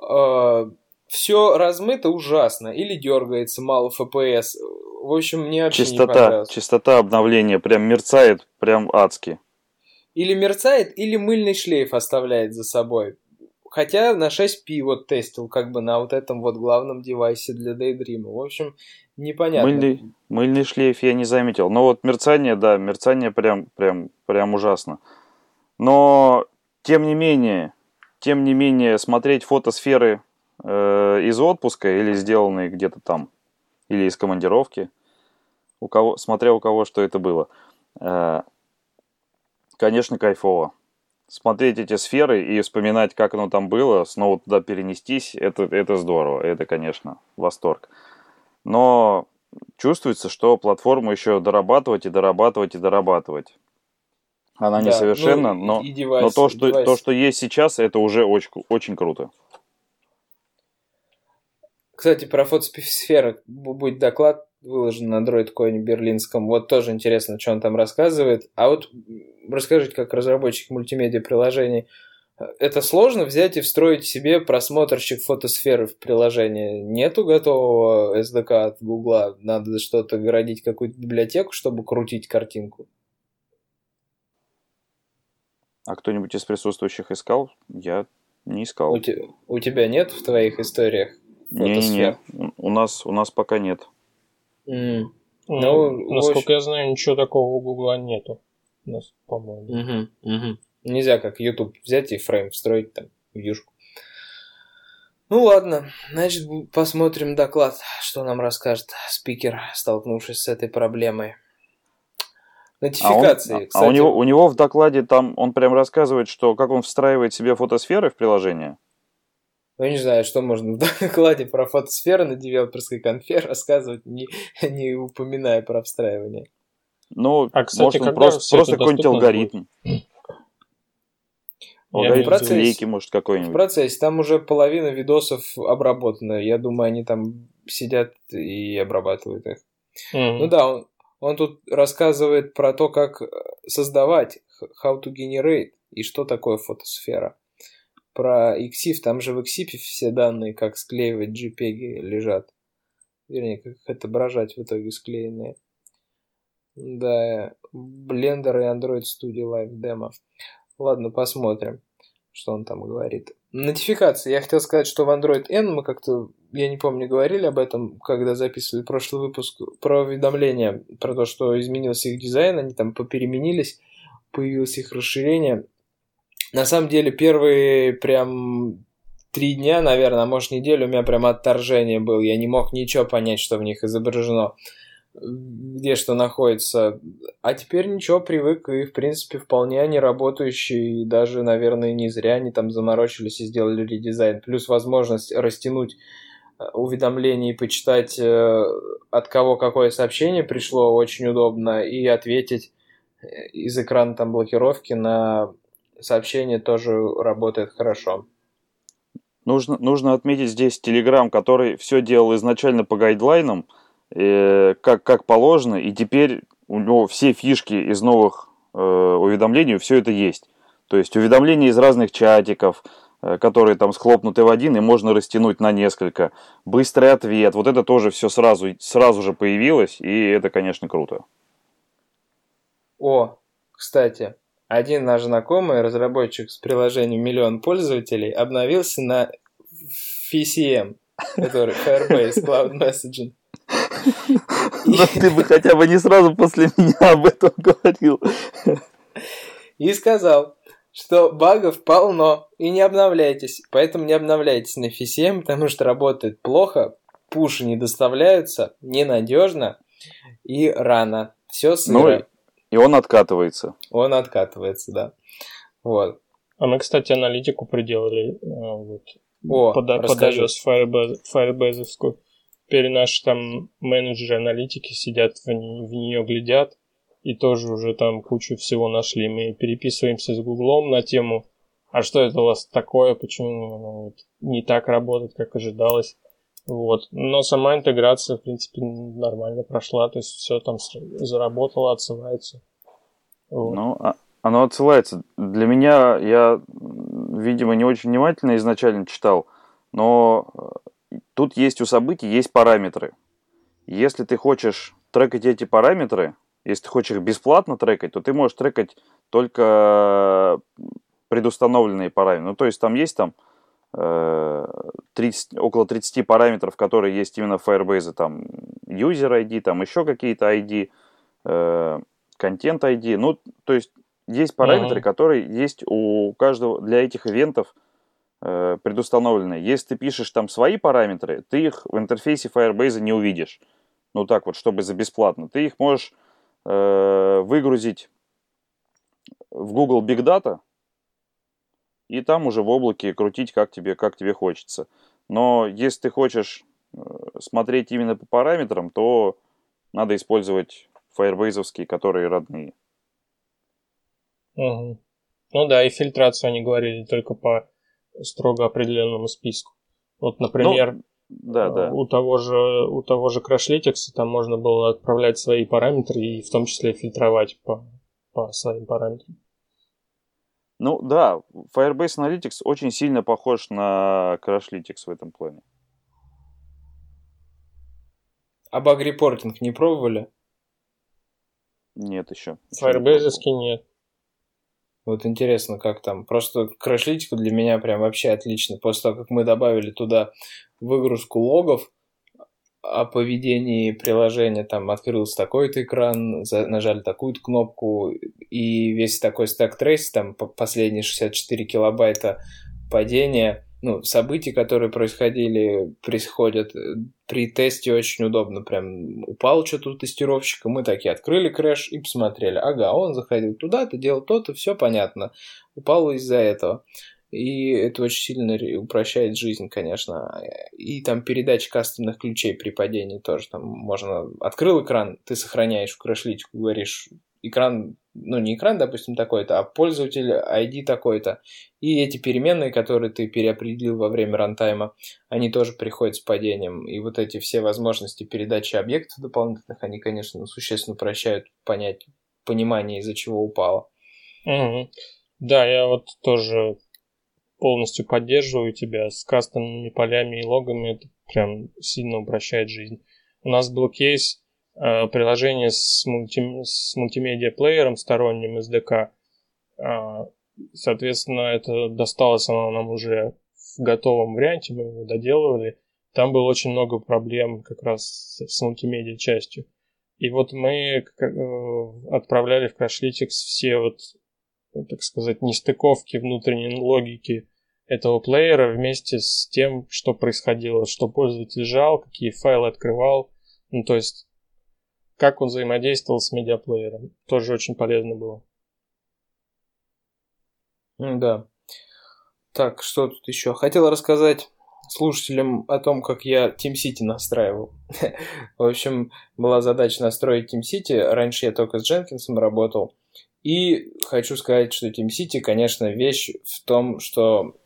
Э, все размыто ужасно, или дергается мало FPS. В общем, мне вообще частота, не понравилось. Частота обновления прям мерцает, прям адски. Или мерцает, или мыльный шлейф оставляет за собой. Хотя на 6P вот тестил, как бы на вот этом вот главном девайсе для Daydream. В общем, непонятно. Мыльный, мыльный шлейф я не заметил. Но вот мерцание, да, мерцание прям, прям, прям ужасно. Но, тем не менее, тем не менее, смотреть фотосферы э, из отпуска или сделанные где-то там, или из командировки, у кого, смотря у кого что это было. Э, конечно, кайфово. Смотреть эти сферы и вспоминать, как оно там было, снова туда перенестись, это, это здорово, это, конечно, восторг. Но чувствуется, что платформу еще дорабатывать и дорабатывать и дорабатывать. Она да, несовершенна, ну, но, девайс, но то, что, то, что есть сейчас, это уже очень, очень круто. Кстати, про фотосферы будет доклад выложен на DroidCoin берлинском. Вот тоже интересно, что он там рассказывает. А вот расскажите, как разработчик мультимедиа приложений, это сложно взять и встроить себе просмотрщик фотосферы в приложение. Нету готового SDK от Гугла. Надо что-то городить, какую-то библиотеку, чтобы крутить картинку. А кто-нибудь из присутствующих искал? Я не искал. У, te- у тебя нет в твоих историях не-не-не, у нас, у нас пока нет. Mm. Ну, ну, насколько очень... я знаю, ничего такого у Гугла нету. У нас, по-моему. Угу, угу. Нельзя как YouTube взять и фрейм встроить там в юшку. Ну ладно, значит посмотрим доклад, что нам расскажет спикер, столкнувшись с этой проблемой. Нотификации, а он, кстати. А у него, у него в докладе там он прям рассказывает, что как он встраивает себе фотосферы в приложение. Ну, не знаю, что можно в докладе про фотосферы на девелоперской конфе рассказывать, не, не упоминая про встраивание. Ну, а, кстати, может, просто, просто какой-нибудь алгоритм. Алгоритм процессе, лейки, может, какой-нибудь. В процессе. Там уже половина видосов обработана. Я думаю, они там сидят и обрабатывают их. Mm-hmm. Ну да, он, он тут рассказывает про то, как создавать, how to generate, и что такое фотосфера про XIF, там же в XIF все данные, как склеивать JPEG лежат. Вернее, как отображать в итоге склеенные. Да, Blender и Android Studio Live Demo. Ладно, посмотрим, что он там говорит. Нотификации. Я хотел сказать, что в Android N мы как-то, я не помню, говорили об этом, когда записывали прошлый выпуск про уведомления, про то, что изменился их дизайн, они там попеременились, появилось их расширение. На самом деле, первые прям три дня, наверное, а может неделю у меня прям отторжение было. Я не мог ничего понять, что в них изображено, где что находится. А теперь ничего, привык, и, в принципе, вполне они работающие, и даже, наверное, не зря они там заморочились и сделали редизайн. Плюс возможность растянуть э, уведомления и почитать, э, от кого какое сообщение пришло, очень удобно, и ответить э, из экрана там блокировки на сообщение тоже работает хорошо. Нужно, нужно отметить здесь Telegram, который все делал изначально по гайдлайнам, э, как, как положено, и теперь у него все фишки из новых э, уведомлений, все это есть. То есть уведомления из разных чатиков, э, которые там схлопнуты в один, и можно растянуть на несколько. Быстрый ответ, вот это тоже все сразу, сразу же появилось, и это, конечно, круто. О, кстати, один наш знакомый, разработчик с приложением миллион пользователей, обновился на FCM, который Firebase Cloud Messaging. Но ты бы хотя бы не сразу после меня об этом говорил. И сказал, что багов полно, и не обновляйтесь. Поэтому не обновляйтесь на FCM, потому что работает плохо, пуши не доставляются, ненадежно и рано. Все сыро. Ну, и он откатывается. Он откатывается, да. Вот. А мы, кстати, аналитику приделали. э, Вот, О, под, под iOS Firebase, Firebase. Теперь наши там менеджеры аналитики сидят в, в нее глядят и тоже уже там кучу всего нашли. Мы переписываемся с Гуглом на тему, а что это у вас такое, почему оно вот не так работает, как ожидалось. Вот. Но сама интеграция, в принципе, нормально прошла, то есть все там заработало, отсылается. Вот. Ну, а- оно отсылается. Для меня, я, видимо, не очень внимательно изначально читал, но э, тут есть у событий, есть параметры. Если ты хочешь трекать эти параметры, если ты хочешь их бесплатно трекать, то ты можешь трекать только предустановленные параметры. Ну, то есть там есть там э, 30, около 30 параметров, которые есть именно в Firebase, там user ID, там еще какие-то ID, э, контент ID. Ну, то есть есть параметры, Мгм. которые есть у каждого для этих ивентов э, предустановлены. Если ты пишешь там свои параметры, ты их в интерфейсе Firebase не увидишь. Ну так вот, чтобы за бесплатно. Ты их можешь э, выгрузить в Google Big Data и там уже в облаке крутить, как тебе, как тебе хочется. Но если ты хочешь э, смотреть именно по параметрам, то надо использовать Firebase, которые родные. Мгм. Ну да, и фильтрацию они говорили только по строго определенному списку. Вот, например, Да, да. у того же у того же Crashlytics там можно было отправлять свои параметры и в том числе фильтровать по, по своим параметрам. Ну да, Firebase Analytics очень сильно похож на Crashlytics в этом плане. А баг-репортинг не пробовали? Нет еще. Firebase нет. Вот интересно, как там. Просто крашлитика для меня прям вообще отлично. После того, как мы добавили туда выгрузку логов о поведении приложения, там открылся такой-то экран, за- нажали такую-то кнопку, и весь такой стек трейс, там по- последние 64 килобайта падения, ну, события, которые происходили, происходят э, при тесте очень удобно. Прям упал что-то у тестировщика, мы такие открыли крэш и посмотрели. Ага, он заходил туда-то, делал то-то, все понятно. Упал из-за этого. И это очень сильно упрощает жизнь, конечно. И там передача кастомных ключей при падении тоже. Там можно... Открыл экран, ты сохраняешь в крэш-личку, говоришь, экран, ну не экран, допустим, такой-то, а пользователь ID такой-то. И эти переменные, которые ты переопределил во время рантайма, они тоже приходят с падением. И вот эти все возможности передачи объектов дополнительных, они, конечно, существенно упрощают понять, понимание, из-за чего упало. Мгм. Да, я вот тоже полностью поддерживаю тебя с кастомными полями и логами. Это прям сильно упрощает жизнь. У нас был кейс приложение с, мульти- с мультимедиа-плеером сторонним SDK. А, соответственно, это досталось оно нам уже в готовом варианте, мы его доделывали. Там было очень много проблем как раз с, с мультимедиа частью. И вот мы э, отправляли в Crashlytics все вот ну, так сказать, нестыковки внутренней логики этого плеера вместе с тем, что происходило, что пользователь жал, какие файлы открывал, ну, то есть, как он взаимодействовал с медиаплеером. Тоже очень полезно было. Да. Так, что тут еще? Хотел рассказать слушателям о том, как я TeamCity настраивал. В общем, была задача настроить TeamCity. Раньше я только с Дженкинсом работал. И хочу сказать, что TeamCity, конечно, вещь в том, что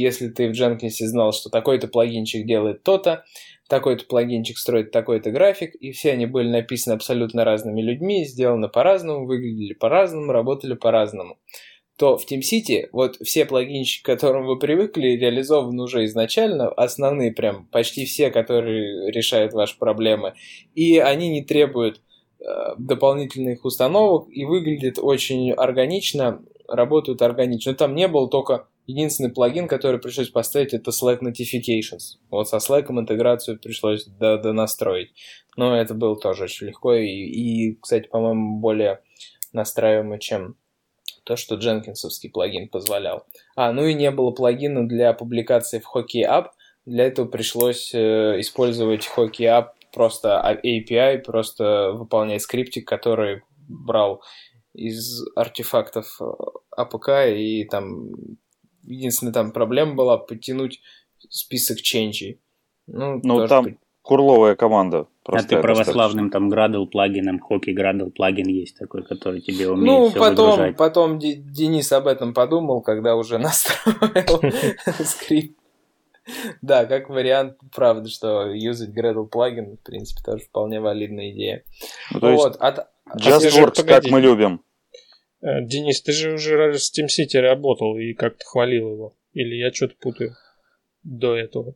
если ты в Дженкинсе знал, что такой-то плагинчик делает то-то, такой-то плагинчик строит такой-то график, и все они были написаны абсолютно разными людьми, сделаны по-разному, выглядели по-разному, работали по-разному то в TeamCity вот все плагинчики, к которым вы привыкли, реализованы уже изначально, основные прям почти все, которые решают ваши проблемы, и они не требуют дополнительных установок и выглядит очень органично, работают органично. Там не было только единственный плагин, который пришлось поставить, это Slack Notifications. Вот со Slack интеграцию пришлось до, до настроить. Но это было тоже очень легко и, и кстати, по-моему, более настраиваемо, чем то, что дженкинсовский плагин позволял. А, ну и не было плагина для публикации в Hockey App. Для этого пришлось э, использовать Hockey App просто API, просто выполнять скриптик, который брал из артефактов APK, э, и там единственная там проблема была подтянуть список ченджей. Ну, ну там быть... курловая команда. А ты православным там градл плагином, хоки градл плагин есть такой, который тебе умеет Ну, все потом, выгружать. потом Денис об этом подумал, когда уже настроил скрипт. Да, как вариант, правда, что юзать Gradle плагин, в принципе, тоже вполне валидная идея. Ну, то есть, вот, от, Just Works, как мы любим. Э, Денис, ты же уже с SteamCity работал и как-то хвалил его. Или я что-то путаю до этого?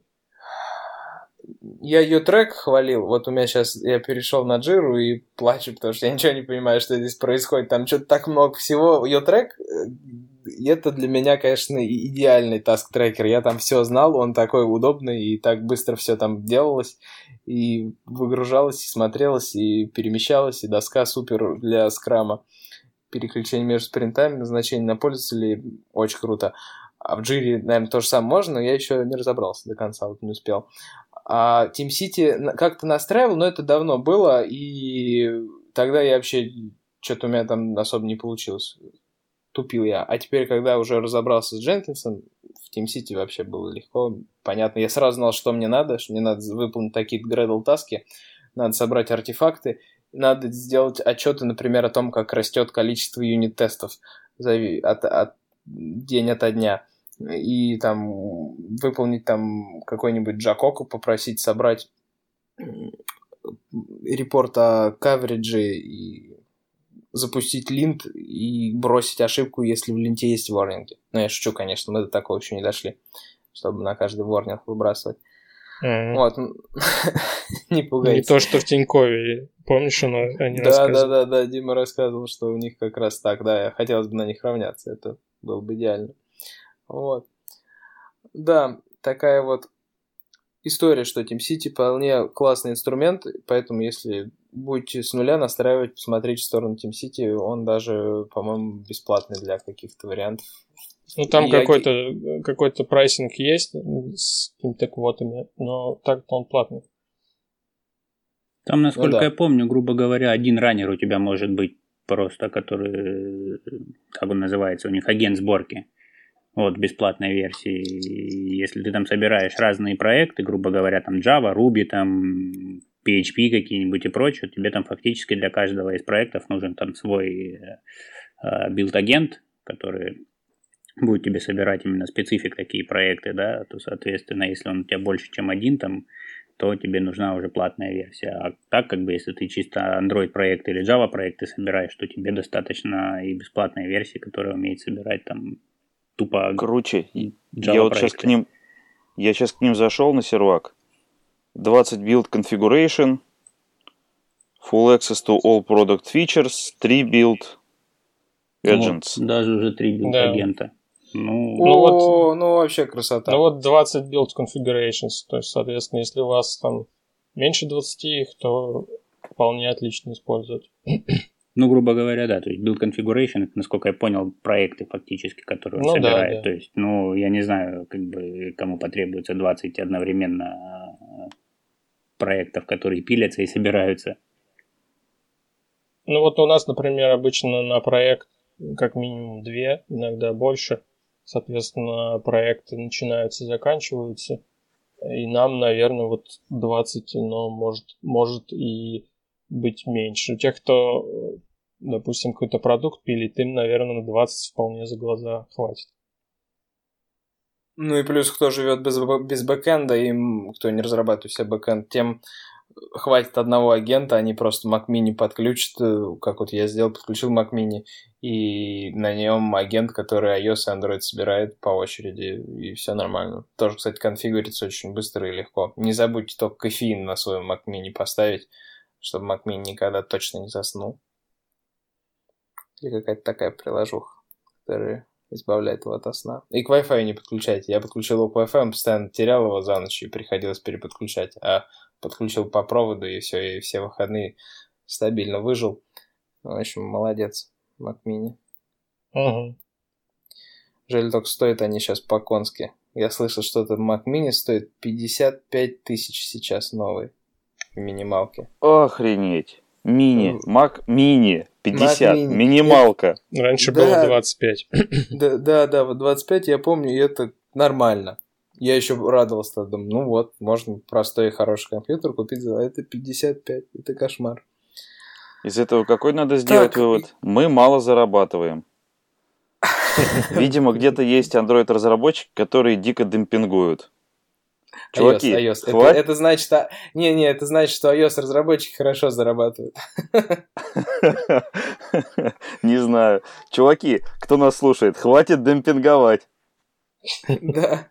Я YouTrack хвалил. Вот у меня сейчас я перешел на Джиру и плачу, потому что я ничего не понимаю, что здесь происходит. Там что-то так много всего. YouTrack э, это для меня, конечно, идеальный task-трекер. Я там все знал, он такой удобный, и так быстро все там делалось, и выгружалось, и смотрелось, и перемещалось, и доска супер для скрама переключение между спринтами, назначение на пользователей, очень круто. А в Jira, наверное, то же самое можно, но я еще не разобрался до конца, вот не успел. А TeamCity как-то настраивал, но это давно было, и тогда я вообще что-то у меня там особо не получилось. Тупил я. А теперь, когда уже разобрался с Дженкинсом, в TeamCity вообще было легко, понятно. Я сразу знал, что мне надо, что мне надо выполнить такие Gradle таски, надо собрать артефакты, надо сделать отчеты, например, о том, как растет количество юнит-тестов от, от, день ото дня. И там выполнить там какой-нибудь Джакоку, попросить собрать репорт о каверидже и запустить линт и бросить ошибку, если в ленте есть ворнинги. Ну, я шучу, конечно, мы до такого еще не дошли, чтобы на каждый ворнинг выбрасывать. Mm-hmm. Вот. не пугайтесь. Не то, что в Тинькове. Помнишь, оно, они да, да, да, да, Дима рассказывал, что у них как раз так, да, хотелось бы на них равняться, это было бы идеально. Вот. Да, такая вот история, что TeamCity вполне классный инструмент, поэтому если будете с нуля настраивать, посмотрите в сторону TeamCity, он даже, по-моему, бесплатный для каких-то вариантов ну, там какой-то я... какой-то прайсинг есть с какими-то квотами, но так-то он платный. Там, насколько ну, да. я помню, грубо говоря, один runner у тебя может быть просто, который, как он называется, у них агент сборки. Вот, бесплатной версии. Если ты там собираешь разные проекты, грубо говоря, там Java, Ruby, там PHP какие-нибудь и прочее, тебе там фактически для каждого из проектов нужен там свой э, build-агент, который будет тебе собирать именно специфик такие проекты, да, то, соответственно, если он у тебя больше, чем один, там, то тебе нужна уже платная версия. А так, как бы, если ты чисто Android проект или Java проекты собираешь, то тебе достаточно и бесплатной версии, которая умеет собирать там тупо Круче. Java я вот сейчас к ним, я сейчас к ним зашел на сервак. 20 build configuration, full access to all product features, 3 build agents. Вот, даже уже 3 build да. агента. Ну, ну, вот, ну вообще красота. Ну вот 20 build configurations, то есть, соответственно, если у вас там меньше 20 их, то вполне отлично использовать. Ну, грубо говоря, да, то есть build configuration, это, насколько я понял, проекты фактически, которые он ну, собирает. Да, да. То есть, ну, я не знаю, как бы, кому потребуется 20 одновременно проектов, которые пилятся и собираются. Ну, вот у нас, например, обычно на проект как минимум две, иногда больше – Соответственно, проекты начинаются заканчиваются. И нам, наверное, вот 20, но может, может и быть меньше. У тех, кто, допустим, какой-то продукт пилит, им, наверное, на 20 вполне за глаза хватит. Ну и плюс, кто живет без, без бэкэнда, им, кто не разрабатывает себе бэкэнд, тем хватит одного агента, они просто Mac Mini подключат, э, как вот я сделал, подключил Mac Mini, и на нем агент, который iOS и Android собирает по очереди, и все нормально. Тоже, кстати, конфигурится очень быстро и легко. Не забудьте только кофеин на своем Mac Mini поставить, чтобы Mac Mini никогда точно не заснул. Или какая-то такая приложуха, которая избавляет его от сна. И к Wi-Fi не подключайте. Я подключил его к Wi-Fi, он постоянно терял его за ночь и приходилось переподключать. А подключил по проводу, и все, и все выходные стабильно выжил. В общем, молодец, Mac Mini. Угу. Жаль, только стоят они сейчас по-конски. Я слышал, что этот Mac Mini стоит 55 тысяч сейчас новый. В минималке. Охренеть. Мини. Mac Mini. 50. Mac Mini. Минималка. Раньше Да. было 25. Да, да, да, вот 25 я помню, и это нормально. Я еще радовался, думаю, ну вот, можно простой и хороший компьютер купить за это 55. Это кошмар. Из этого какой надо сделать Так. вывод? Мы мало зарабатываем. Видимо, где-то есть Android-разработчики, которые дико демпингуют. Чуваки, iOS, iOS. Это, это значит, а... не, не, это значит, что iOS разработчики хорошо зарабатывают. Не знаю. Чуваки, кто нас слушает, хватит демпинговать. Да.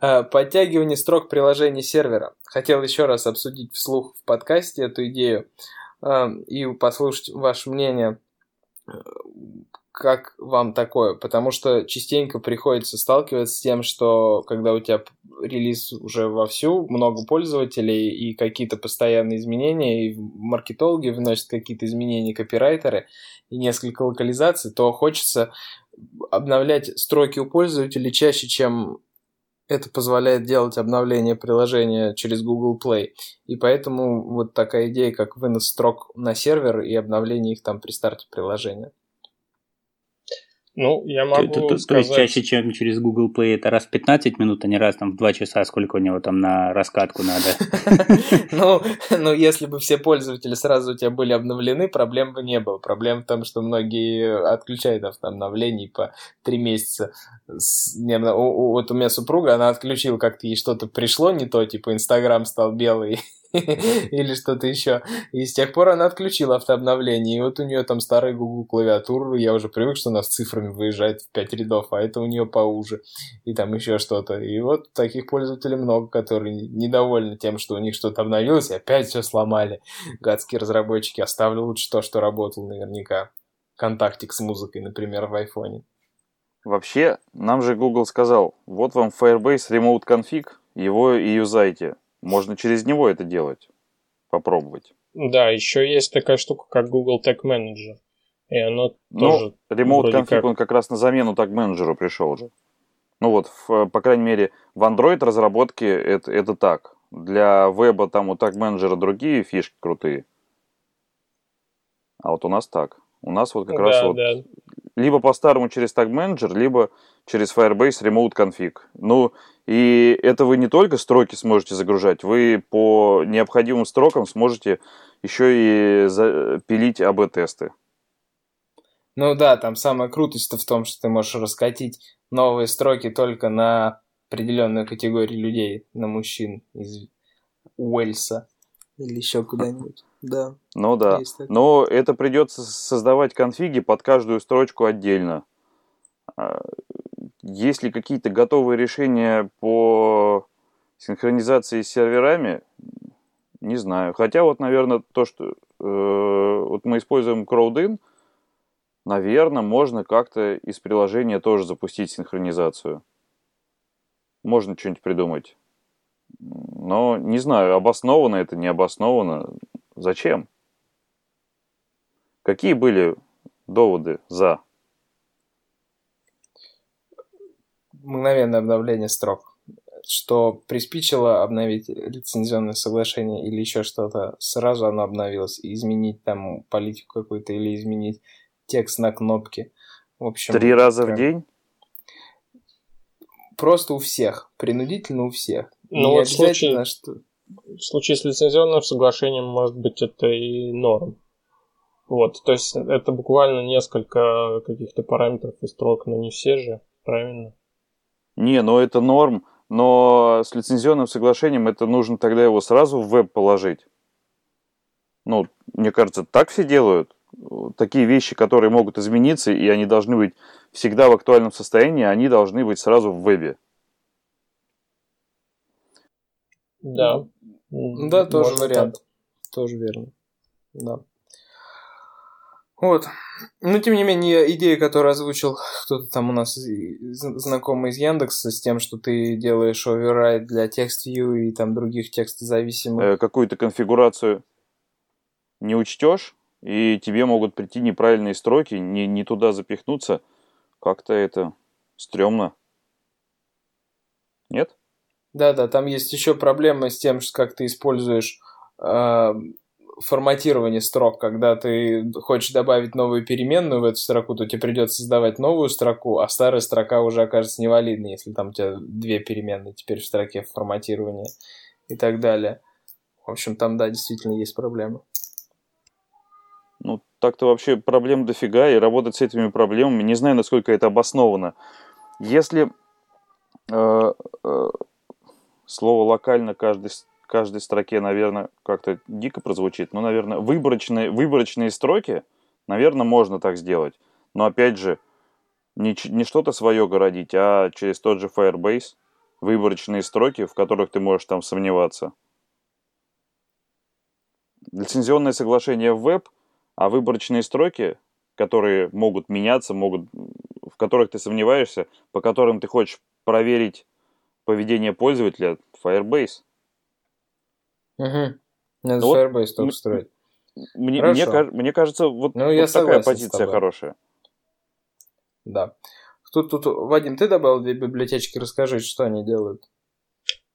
А, Подтягивание строк приложений сервера. Хотел еще раз обсудить вслух в подкасте эту идею а, и послушать ваше мнение, как вам такое. Потому что частенько приходится сталкиваться с тем, что когда у тебя релиз уже вовсю, много пользователей и какие-то постоянные изменения, и маркетологи вносят какие-то изменения, копирайтеры, и несколько локализаций, то хочется обновлять строки у пользователей чаще, чем это позволяет делать обновление приложения через Google Play. И поэтому вот такая идея, как вынос строк на сервер и обновление их там при старте приложения. Ну, я могу то- то- то есть сказать... чаще, чем через Google Play, это раз в 15 минут, а не раз там в 2 часа, сколько у него там на раскатку надо. Ну, ну, если бы все пользователи сразу у тебя были обновлены, проблем бы не было. Проблема в том, что многие отключают автообновлений по три месяца. С- не, ну, Вот у меня супруга, она отключила, как-то ей что-то пришло не то, типа Инстаграм стал белый или что-то еще. И с тех пор она отключила автообновление. И вот у нее там старая Google клавиатура, я уже привык, что она с цифрами выезжает в 5 рядов, а это у нее поуже. И там еще что-то. И вот таких пользователей много, которые недовольны тем, что у них что-то обновилось, и опять все сломали. Гадские разработчики. Оставлю лучше то, что работало наверняка. Контактик с музыкой, например, в айфоне. Вообще, нам же Google сказал, вот вам Firebase Remote Config, его и юзайте. Можно через него это делать. Попробовать. Да, еще есть такая штука, как Google Tag Manager. И оно Но тоже... Remote Config, как. он как раз на замену так менеджеру пришел же. Ну вот, в, по крайней мере, в Android разработке это, это так. Для веба там у так менеджера другие фишки крутые. А вот у нас так. У нас вот как да, раз вот да. Либо по-старому через Tag Manager, либо через Firebase Remote Config. Ну, и это вы не только строки сможете загружать, вы по необходимым строкам сможете еще и за- пилить АБ-тесты. Ну да, там самая крутость в том, что ты можешь раскатить новые строки только на определенную категорию людей, на мужчин из Уэльса или еще куда-нибудь. Да, Ну да. Но это придется создавать конфиги под каждую строчку отдельно. А, Есть ли какие-то готовые решения по синхронизации с серверами? Не знаю. Хотя вот, наверное, то, что э, вот мы используем CrowdIn, наверное, можно как-то из приложения тоже запустить синхронизацию. Можно что-нибудь придумать. Но не знаю, обосновано это, не обосновано. Зачем? Какие были доводы за? Мгновенное обновление строк. Что приспичило обновить лицензионное соглашение или еще что-то, сразу оно обновилось. И изменить там политику какую-то или изменить текст на кнопке. В общем, Три раза в прям день? Просто у всех. Принудительно у всех. Ну, Не вот в обязательно, случае- что... В случае с лицензионным соглашением, может быть, это и норм. Вот, то есть это буквально несколько каких-то параметров и строк, но не все же, правильно? Не, ну это норм, но с лицензионным соглашением это нужно тогда его сразу в веб положить. Ну, мне кажется, так все делают. Такие вещи, которые могут измениться, и они должны быть всегда в актуальном состоянии, они должны быть сразу в вебе. Да. Да, тоже вариант. Тоже верно. Да. Вот. Но, тем не менее, идея, которую озвучил кто-то там у нас знакомый из Яндекса, с тем, что ты делаешь оверрайд для TextView и там других текстозависимых. Э, какую-то конфигурацию не учтешь, и тебе могут прийти неправильные строки, не, не туда запихнуться. Как-то это стрёмно. Нет? Да-да, там есть еще проблема с тем, как ты используешь э, форматирование строк, когда ты хочешь добавить новую переменную в эту строку, то тебе придется создавать новую строку, а старая строка уже окажется невалидной, если там у тебя две переменные теперь в строке форматирования и так далее. В общем, там, да, действительно есть проблемы. Ну, так-то вообще проблем дофига, и работать с этими проблемами, не знаю, насколько это обосновано. Если э, э, слово локально каждый каждой строке, наверное, как-то дико прозвучит, но, наверное, выборочные, выборочные строки, наверное, можно так сделать. Но, опять же, не, не что-то свое городить, а через тот же Firebase выборочные строки, в которых ты можешь там сомневаться. Лицензионное соглашение в веб, а выборочные строки, которые могут меняться, могут, в которых ты сомневаешься, по которым ты хочешь проверить поведение пользователя, Firebase. Угу. Надо вот, Firebase только строить. Мне, мне, мне кажется, вот, ну, вот я такая позиция хорошая. Да. Тут, тут, Вадим, ты добавил две библиотечки, расскажи, что они делают.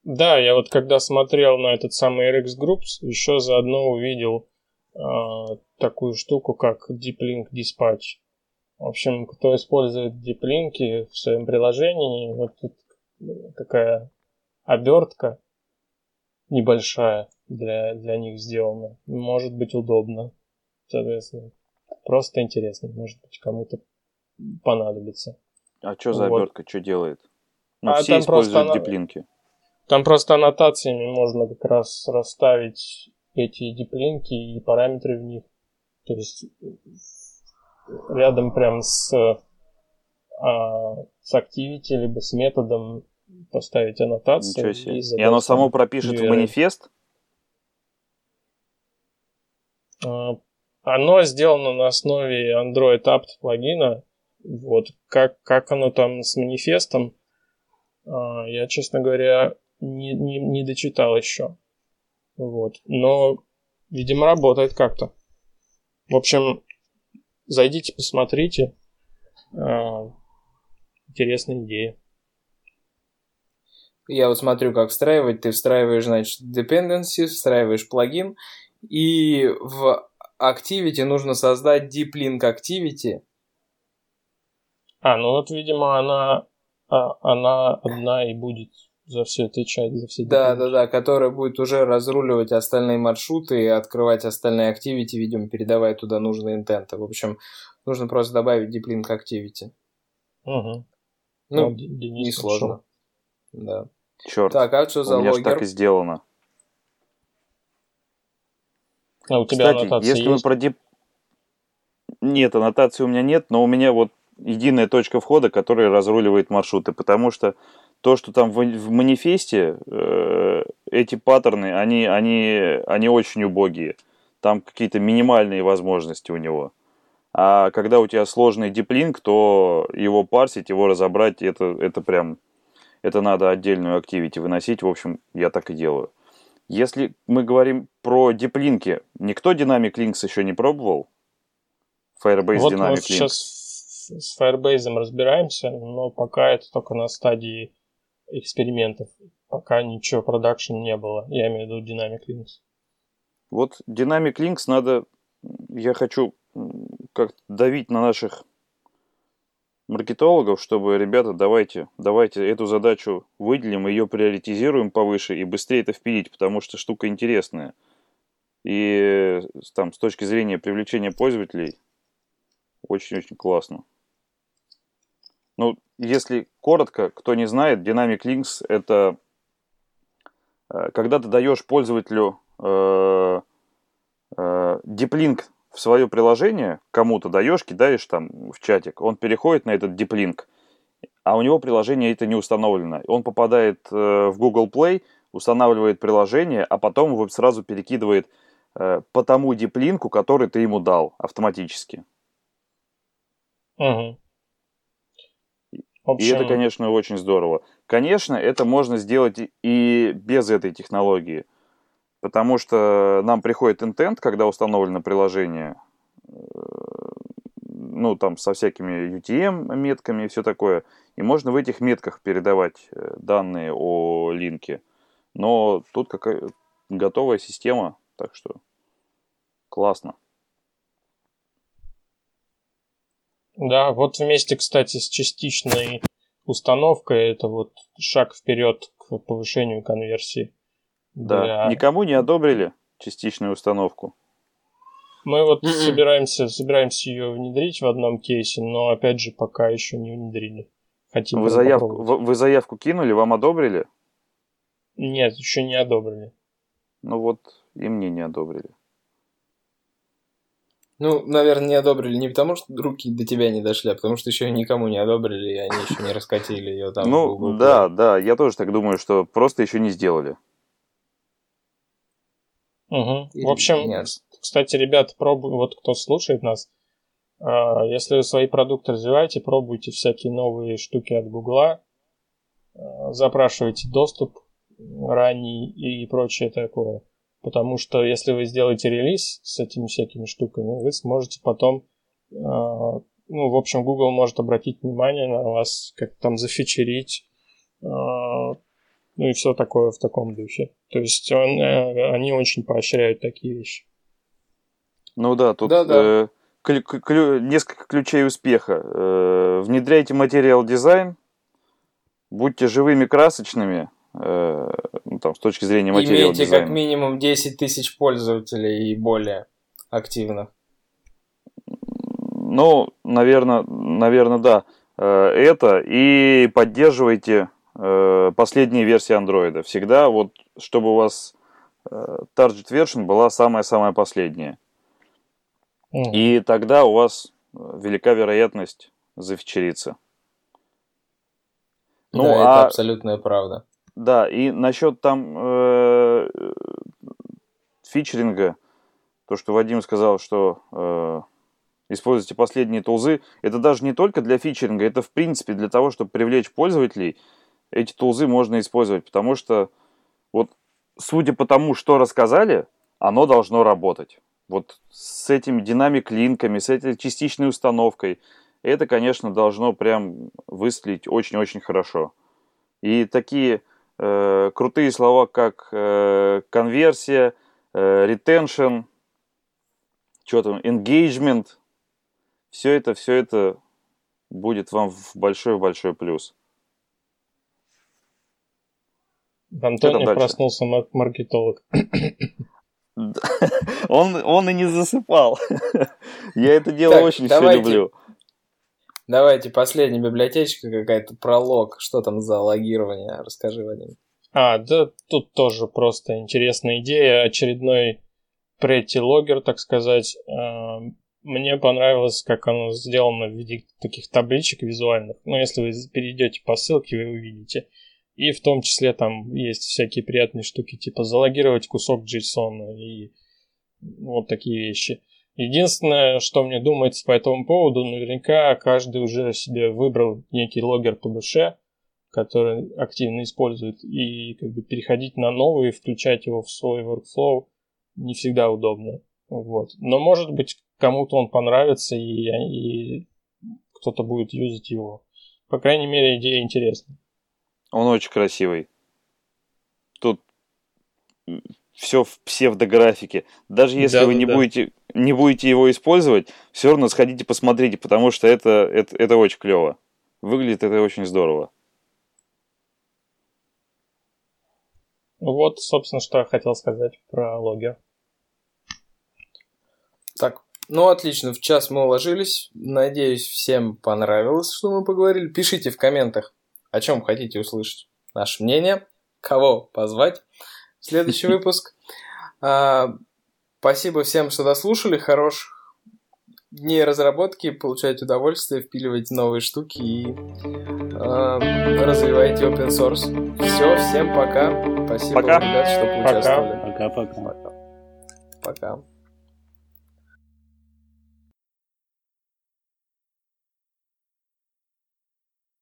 Да, я вот когда смотрел на этот самый RX Groups, еще заодно увидел э, такую штуку, как Deep Link Dispatch. В общем, кто использует Deep Link в своем приложении, вот тут такая обертка небольшая, для, для них сделано. Может быть удобно. Соответственно, просто интересно. Может быть, кому-то понадобится. А что за вот. обертка, что делает? Ну, а все используют диплинки. Там просто аннотациями можно как раз расставить эти диплинки и параметры в них. То есть рядом прям с, а, с activity, либо с методом поставить аннотацию. И, и оно само пропишет в манифест? А, оно сделано на основе Android apt плагина. Вот как, как оно там с манифестом, а, я, честно говоря, не, не, не дочитал еще. Вот. Но, видимо, работает как-то. В общем, зайдите, посмотрите. Интересная идея. Я вот смотрю, как встраивать. Ты встраиваешь, значит, dependency, встраиваешь плагин, и в Activity нужно создать Deep Link Activity. А, ну вот, видимо, она, а, она одна и будет за все отвечать, за все Да, да, да, которая будет уже разруливать остальные маршруты и открывать остальные Activity, видимо, передавая туда нужные интенты. В общем, нужно просто добавить Deep Link Activity. Угу. Ну, ну не сложно. Да. Черт, так, а что за у меня логер? так и сделано. А у тебя Кстати, аннотация если есть? мы про дип... Нет, аннотации у меня нет, но у меня вот единая точка входа, которая разруливает маршруты, потому что то, что там в, в манифесте, э, эти паттерны, они, они, они очень убогие. Там какие-то минимальные возможности у него. А когда у тебя сложный диплинг, то его парсить, его разобрать, это, это прям, это надо отдельную активити выносить. В общем, я так и делаю. Если мы говорим про диплинки, никто Dynamic Links еще не пробовал? Firebase вот Dynamic мы Links. сейчас с Firebase разбираемся, но пока это только на стадии экспериментов. Пока ничего продакшн не было. Я имею в виду Dynamic Links. Вот Dynamic Links надо... Я хочу как давить на наших маркетологов, чтобы, ребята, давайте, давайте эту задачу выделим, ее приоритизируем повыше и быстрее это впилить, потому что штука интересная. И там с точки зрения привлечения пользователей очень-очень классно. Ну, если коротко, кто не знает, Dynamic Links это э, когда ты даешь пользователю э, э, диплинк в свое приложение кому-то даешь, кидаешь там в чатик, он переходит на этот диплинк, а у него приложение это не установлено. Он попадает э, в Google Play, устанавливает приложение, а потом его сразу перекидывает э, по тому диплинку, который ты ему дал автоматически. Угу. Общем... И это, конечно, очень здорово. Конечно, это можно сделать и без этой технологии, потому что нам приходит интент, когда установлено приложение, э, ну, там, со всякими UTM-метками и все такое, и можно в этих метках передавать э, данные о линке. Но тут какая готовая система, так что классно. Да, вот вместе, кстати, с частичной установкой это вот шаг вперед к повышению конверсии. Да, для... никому не одобрили частичную установку. Мы вот mm-hmm. собираемся, собираемся ее внедрить в одном кейсе, но опять же пока еще не внедрили. Хотим вы, заявку, вы, вы заявку кинули, вам одобрили? Нет, еще не одобрили. Ну вот, и мне не одобрили. Ну, наверное, не одобрили не потому, что руки до тебя не дошли, а потому что еще никому не одобрили, и они еще не раскатили ее там. Ну, да, да, я тоже так думаю, что просто еще не сделали. Угу. В общем, нет. кстати, ребята, пробуй, вот кто слушает нас, а, если вы свои продукты развиваете, пробуйте всякие новые штуки от Гугла, а, запрашивайте доступ ранний и прочее такое. Потому что если вы сделаете релиз с этими всякими штуками, вы сможете потом, э, ну, в общем, Google может обратить внимание на вас, как там зафичерить, ну и все такое в таком духе. То есть он, э, они очень поощряют такие вещи. Ну да, тут да, да. Э, клю, клю, несколько ключей успеха. Э, внедряйте материал дизайн, будьте живыми, красочными, Э, ну, там, с точки зрения материала Имейте дизайна. как минимум 10 тысяч пользователей и более активных. Ну, наверное, наверное, да. Э, это и поддерживайте э, последние версии андроида. Всегда вот, чтобы у вас target version была самая-самая последняя. Mm. И тогда у вас велика вероятность зафичериться. Ну, да, а... это абсолютная правда. Да, и насчет там э, фичеринга, то, что Вадим сказал, что э, используйте последние тулзы, это даже не только для фичеринга, это в принципе для того, чтобы привлечь пользователей, эти тулзы можно использовать, потому что вот судя по тому, что рассказали, оно должно работать. Вот с этими динамик-линками, с этой частичной установкой, это, конечно, должно прям выстрелить очень-очень хорошо. И такие э, крутые слова, как э, конверсия, э, retention, что там, engagement, все это, все это будет вам в большой-большой плюс. В Антоне проснулся маркетолог. Он, он и не засыпал. Я это дело очень все люблю. Давайте, последняя библиотечка какая-то, пролог. Что там за логирование? Расскажи, Вадим. А, да, тут тоже просто интересная идея. Очередной pretty логер, так сказать. А, мне понравилось, как оно сделано в виде таких табличек визуальных. Ну, если вы перейдете по ссылке, вы увидите. И в том числе там есть всякие приятные штуки, типа залогировать кусок JSON и вот такие вещи. Единственное, что мне думается по этому поводу, наверняка каждый уже себе выбрал некий логер по душе, который активно использует, и как бы переходить на новый, включать его в свой workflow не всегда удобно. Вот. Но может быть кому-то он понравится и, и кто-то будет юзать его. По крайней мере, идея интересная. Он очень красивый. Тут все в псевдографике. Даже если да, вы не, да. будете, не будете его использовать, все равно сходите посмотрите, потому что это, это, это очень клево. Выглядит это очень здорово. Вот, собственно, что я хотел сказать про логер. Так, ну отлично, в час мы уложились. Надеюсь, всем понравилось, что мы поговорили. Пишите в комментах, о чем хотите услышать наше мнение, кого позвать следующий выпуск. А, спасибо всем, что дослушали. Хороших дней разработки, получайте удовольствие, впиливайте новые штуки и э, развивайте open source. Все, всем пока. Спасибо, пока. ребят, что поучаствовали. Пока-пока. Пока.